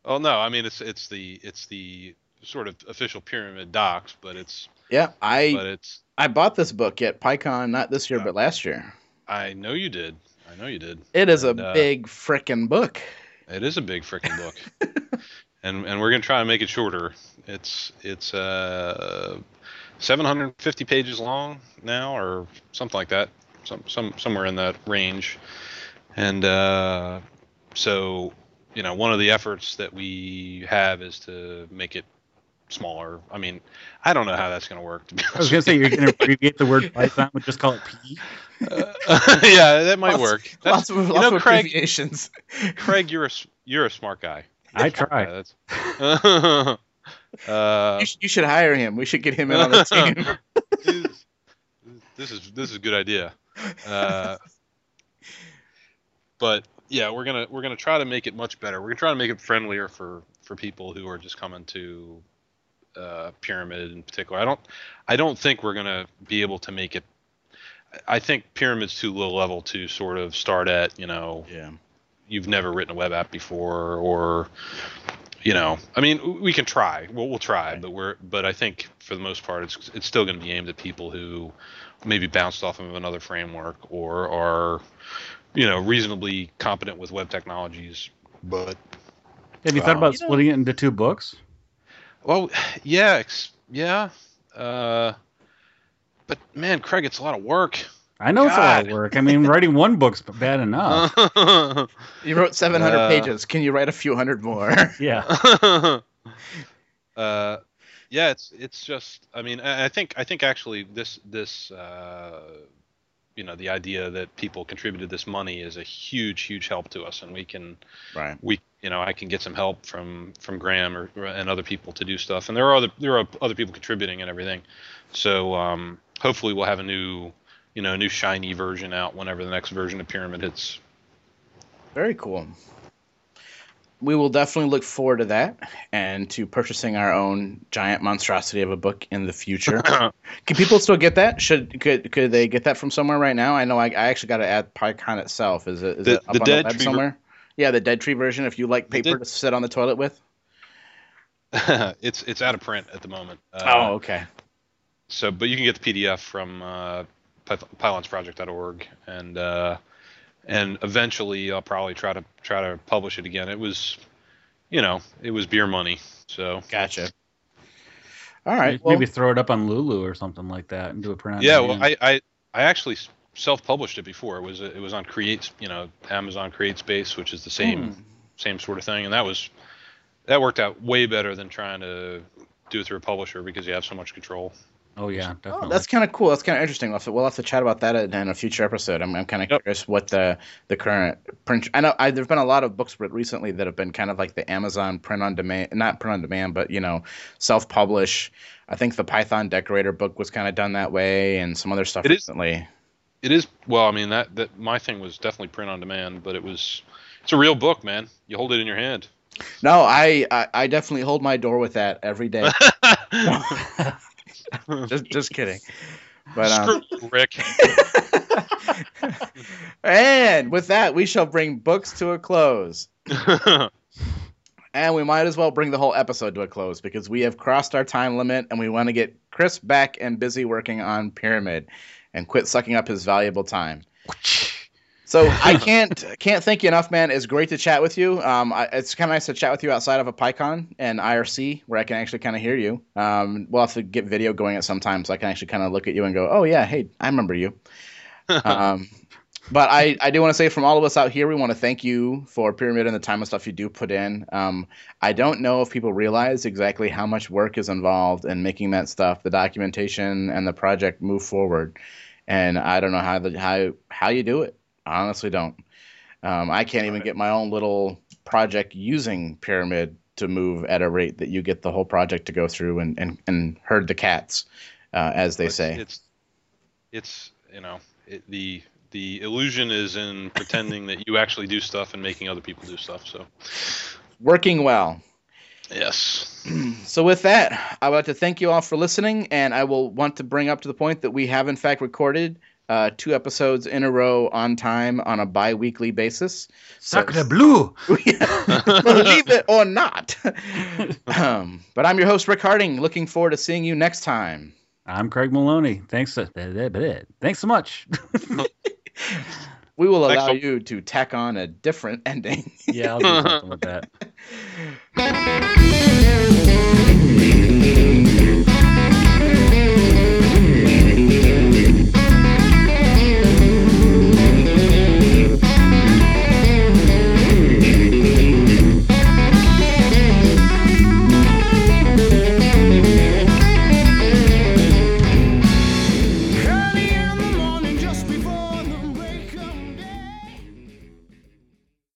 Oh no, I mean it's it's the it's the sort of official pyramid docs, but it's Yeah, I but it's I bought this book at PyCon not this year Yeah. but last year. I know you did. I know you did. It is a uh, big frickin' book. It is a big freaking book. *laughs* and and we're gonna try and make it shorter. It's it's uh 750 pages long now, or something like that. Some some somewhere in that range. And uh, so you know, one of the efforts that we have is to make it smaller. I mean, I don't know how that's gonna work. To I was gonna say you're gonna abbreviate the word Python, but just call it P. Uh, *laughs* yeah, that might Lots- work. That's, Lots of you lots know, of Craig, abbreviations. *laughs* Craig, you're a s- you're a smart guy. I Smart guy, try. that's- *laughs* uh, You, sh- you should hire him. We should get him in on the team. this, this is this is a good idea. Uh, but yeah, we're gonna we're gonna try to make it much better. We're gonna try to make it friendlier for for people who are just coming to uh, Pyramid in particular. I don't I don't think we're gonna be able to make it. I think Pyramid's too low level to sort of start at. You know, yeah. you've never written a web app before or you know i mean we can try we'll, we'll try but we're but i think for the most part it's it's still going to be aimed at people who maybe bounced off of another framework or are you know reasonably competent with web technologies but Have you thought Um, about You know- splitting it into two books? well yeah ex- yeah uh but man craig it's a lot of work I know it's a lot of work. I mean, writing one book's bad enough. *laughs* You wrote 700 Uh, pages. Can you write a few hundred more? *laughs* Yeah. *laughs* uh, yeah, it's it's just. I mean, I think I think actually this this uh, you know the idea that people contributed this money is a huge huge help to us, and we can right. we you know I can get some help from from Graham or and other people to do stuff, and there are other there are other people contributing and everything. So um, hopefully we'll have a new you know a new shiny version out whenever the next version of Pyramid hits. Very cool. We will definitely look forward to that and to purchasing our own giant monstrosity of a book in the future. *clears throat* Can people still get that? Should could could they get that from somewhere right now? I know I, I actually got to add PyCon itself. Is it is The- it up the on Dead the web ver- Yeah, the Dead Tree version. If you like paper to sit on the toilet with. *laughs* it's it's out of print at the moment. Uh, oh, okay. so but you can get the pdf from uh, pylonsproject.org and uh, and eventually i'll probably try to try to publish it again it was you know it was beer money so Gotcha. All right. Maybe, Well, maybe throw it up on Lulu or something like that and do a print. Yeah, well i i, I actually self-published it before it was it was on create you know amazon CreateSpace which is the same hmm. same sort of thing and that was that worked out way better than trying to do it through a publisher because you have so much control Oh yeah, oh, definitely. Oh, that's kind of cool. That's kind of interesting. We'll have, to, we'll have to chat about that in, a future episode. I'm, I'm kind of Yep. curious what the the current print. I know I, there've been a lot of books recently that have been kind of like the Amazon print on demand, not print on demand, but you know, self publish. I think the Python Decorator book was kind of done that way, and some other stuff It is- recently. It is well. I mean that that my thing was definitely print on demand, but it was it's a real book, man. You hold it in your hand. No, I, I I definitely hold my door with that every day. *laughs* *laughs* *laughs* just just kidding. But um, Rick. *laughs* and with that, we shall bring books to a close. *laughs* And we might as well bring the whole episode to a close because we have crossed our time limit and we want to get Chris back and busy working on Pyramid and quit sucking up his valuable time. So *laughs* I can't can't thank you enough, man. It's great to chat with you. Um, I, it's kind of nice to chat with you outside of a PyCon and IRC where I can actually kind of hear you. Um, we'll have to get video going at some time so I can actually kind of look at you and go, oh yeah, hey, I remember you. *laughs* um, but I, I do want to say from all of us out here, we want to thank you for Pyramid and the time and stuff you do put in. Um, I don't know if people realize exactly how much work is involved in making that stuff, the documentation and the project move forward. And I don't know how the, how how you do it. I honestly don't. Um, I can't even get my own little project using Pyramid to move at a rate that you get the whole project to go through and, and, and herd the cats, uh, as they But say. It's it's you know it, the the illusion is in pretending that you actually do stuff and making other people do stuff. So Working well. yes, *clears throat* So with that, I would like to thank you all for listening, and I will want to bring up to the point that we have in fact recorded uh, two episodes in a row on time on a bi-weekly basis. So- Sacre bleu. *laughs* Believe it or not. um, but I'm your host Rick Harding. Looking forward to seeing you next time. I'm Craig Maloney. Thanks. So, thanks so much. We will allow Phil. you to tack on a different ending. yeah, I'll do something with that. *laughs*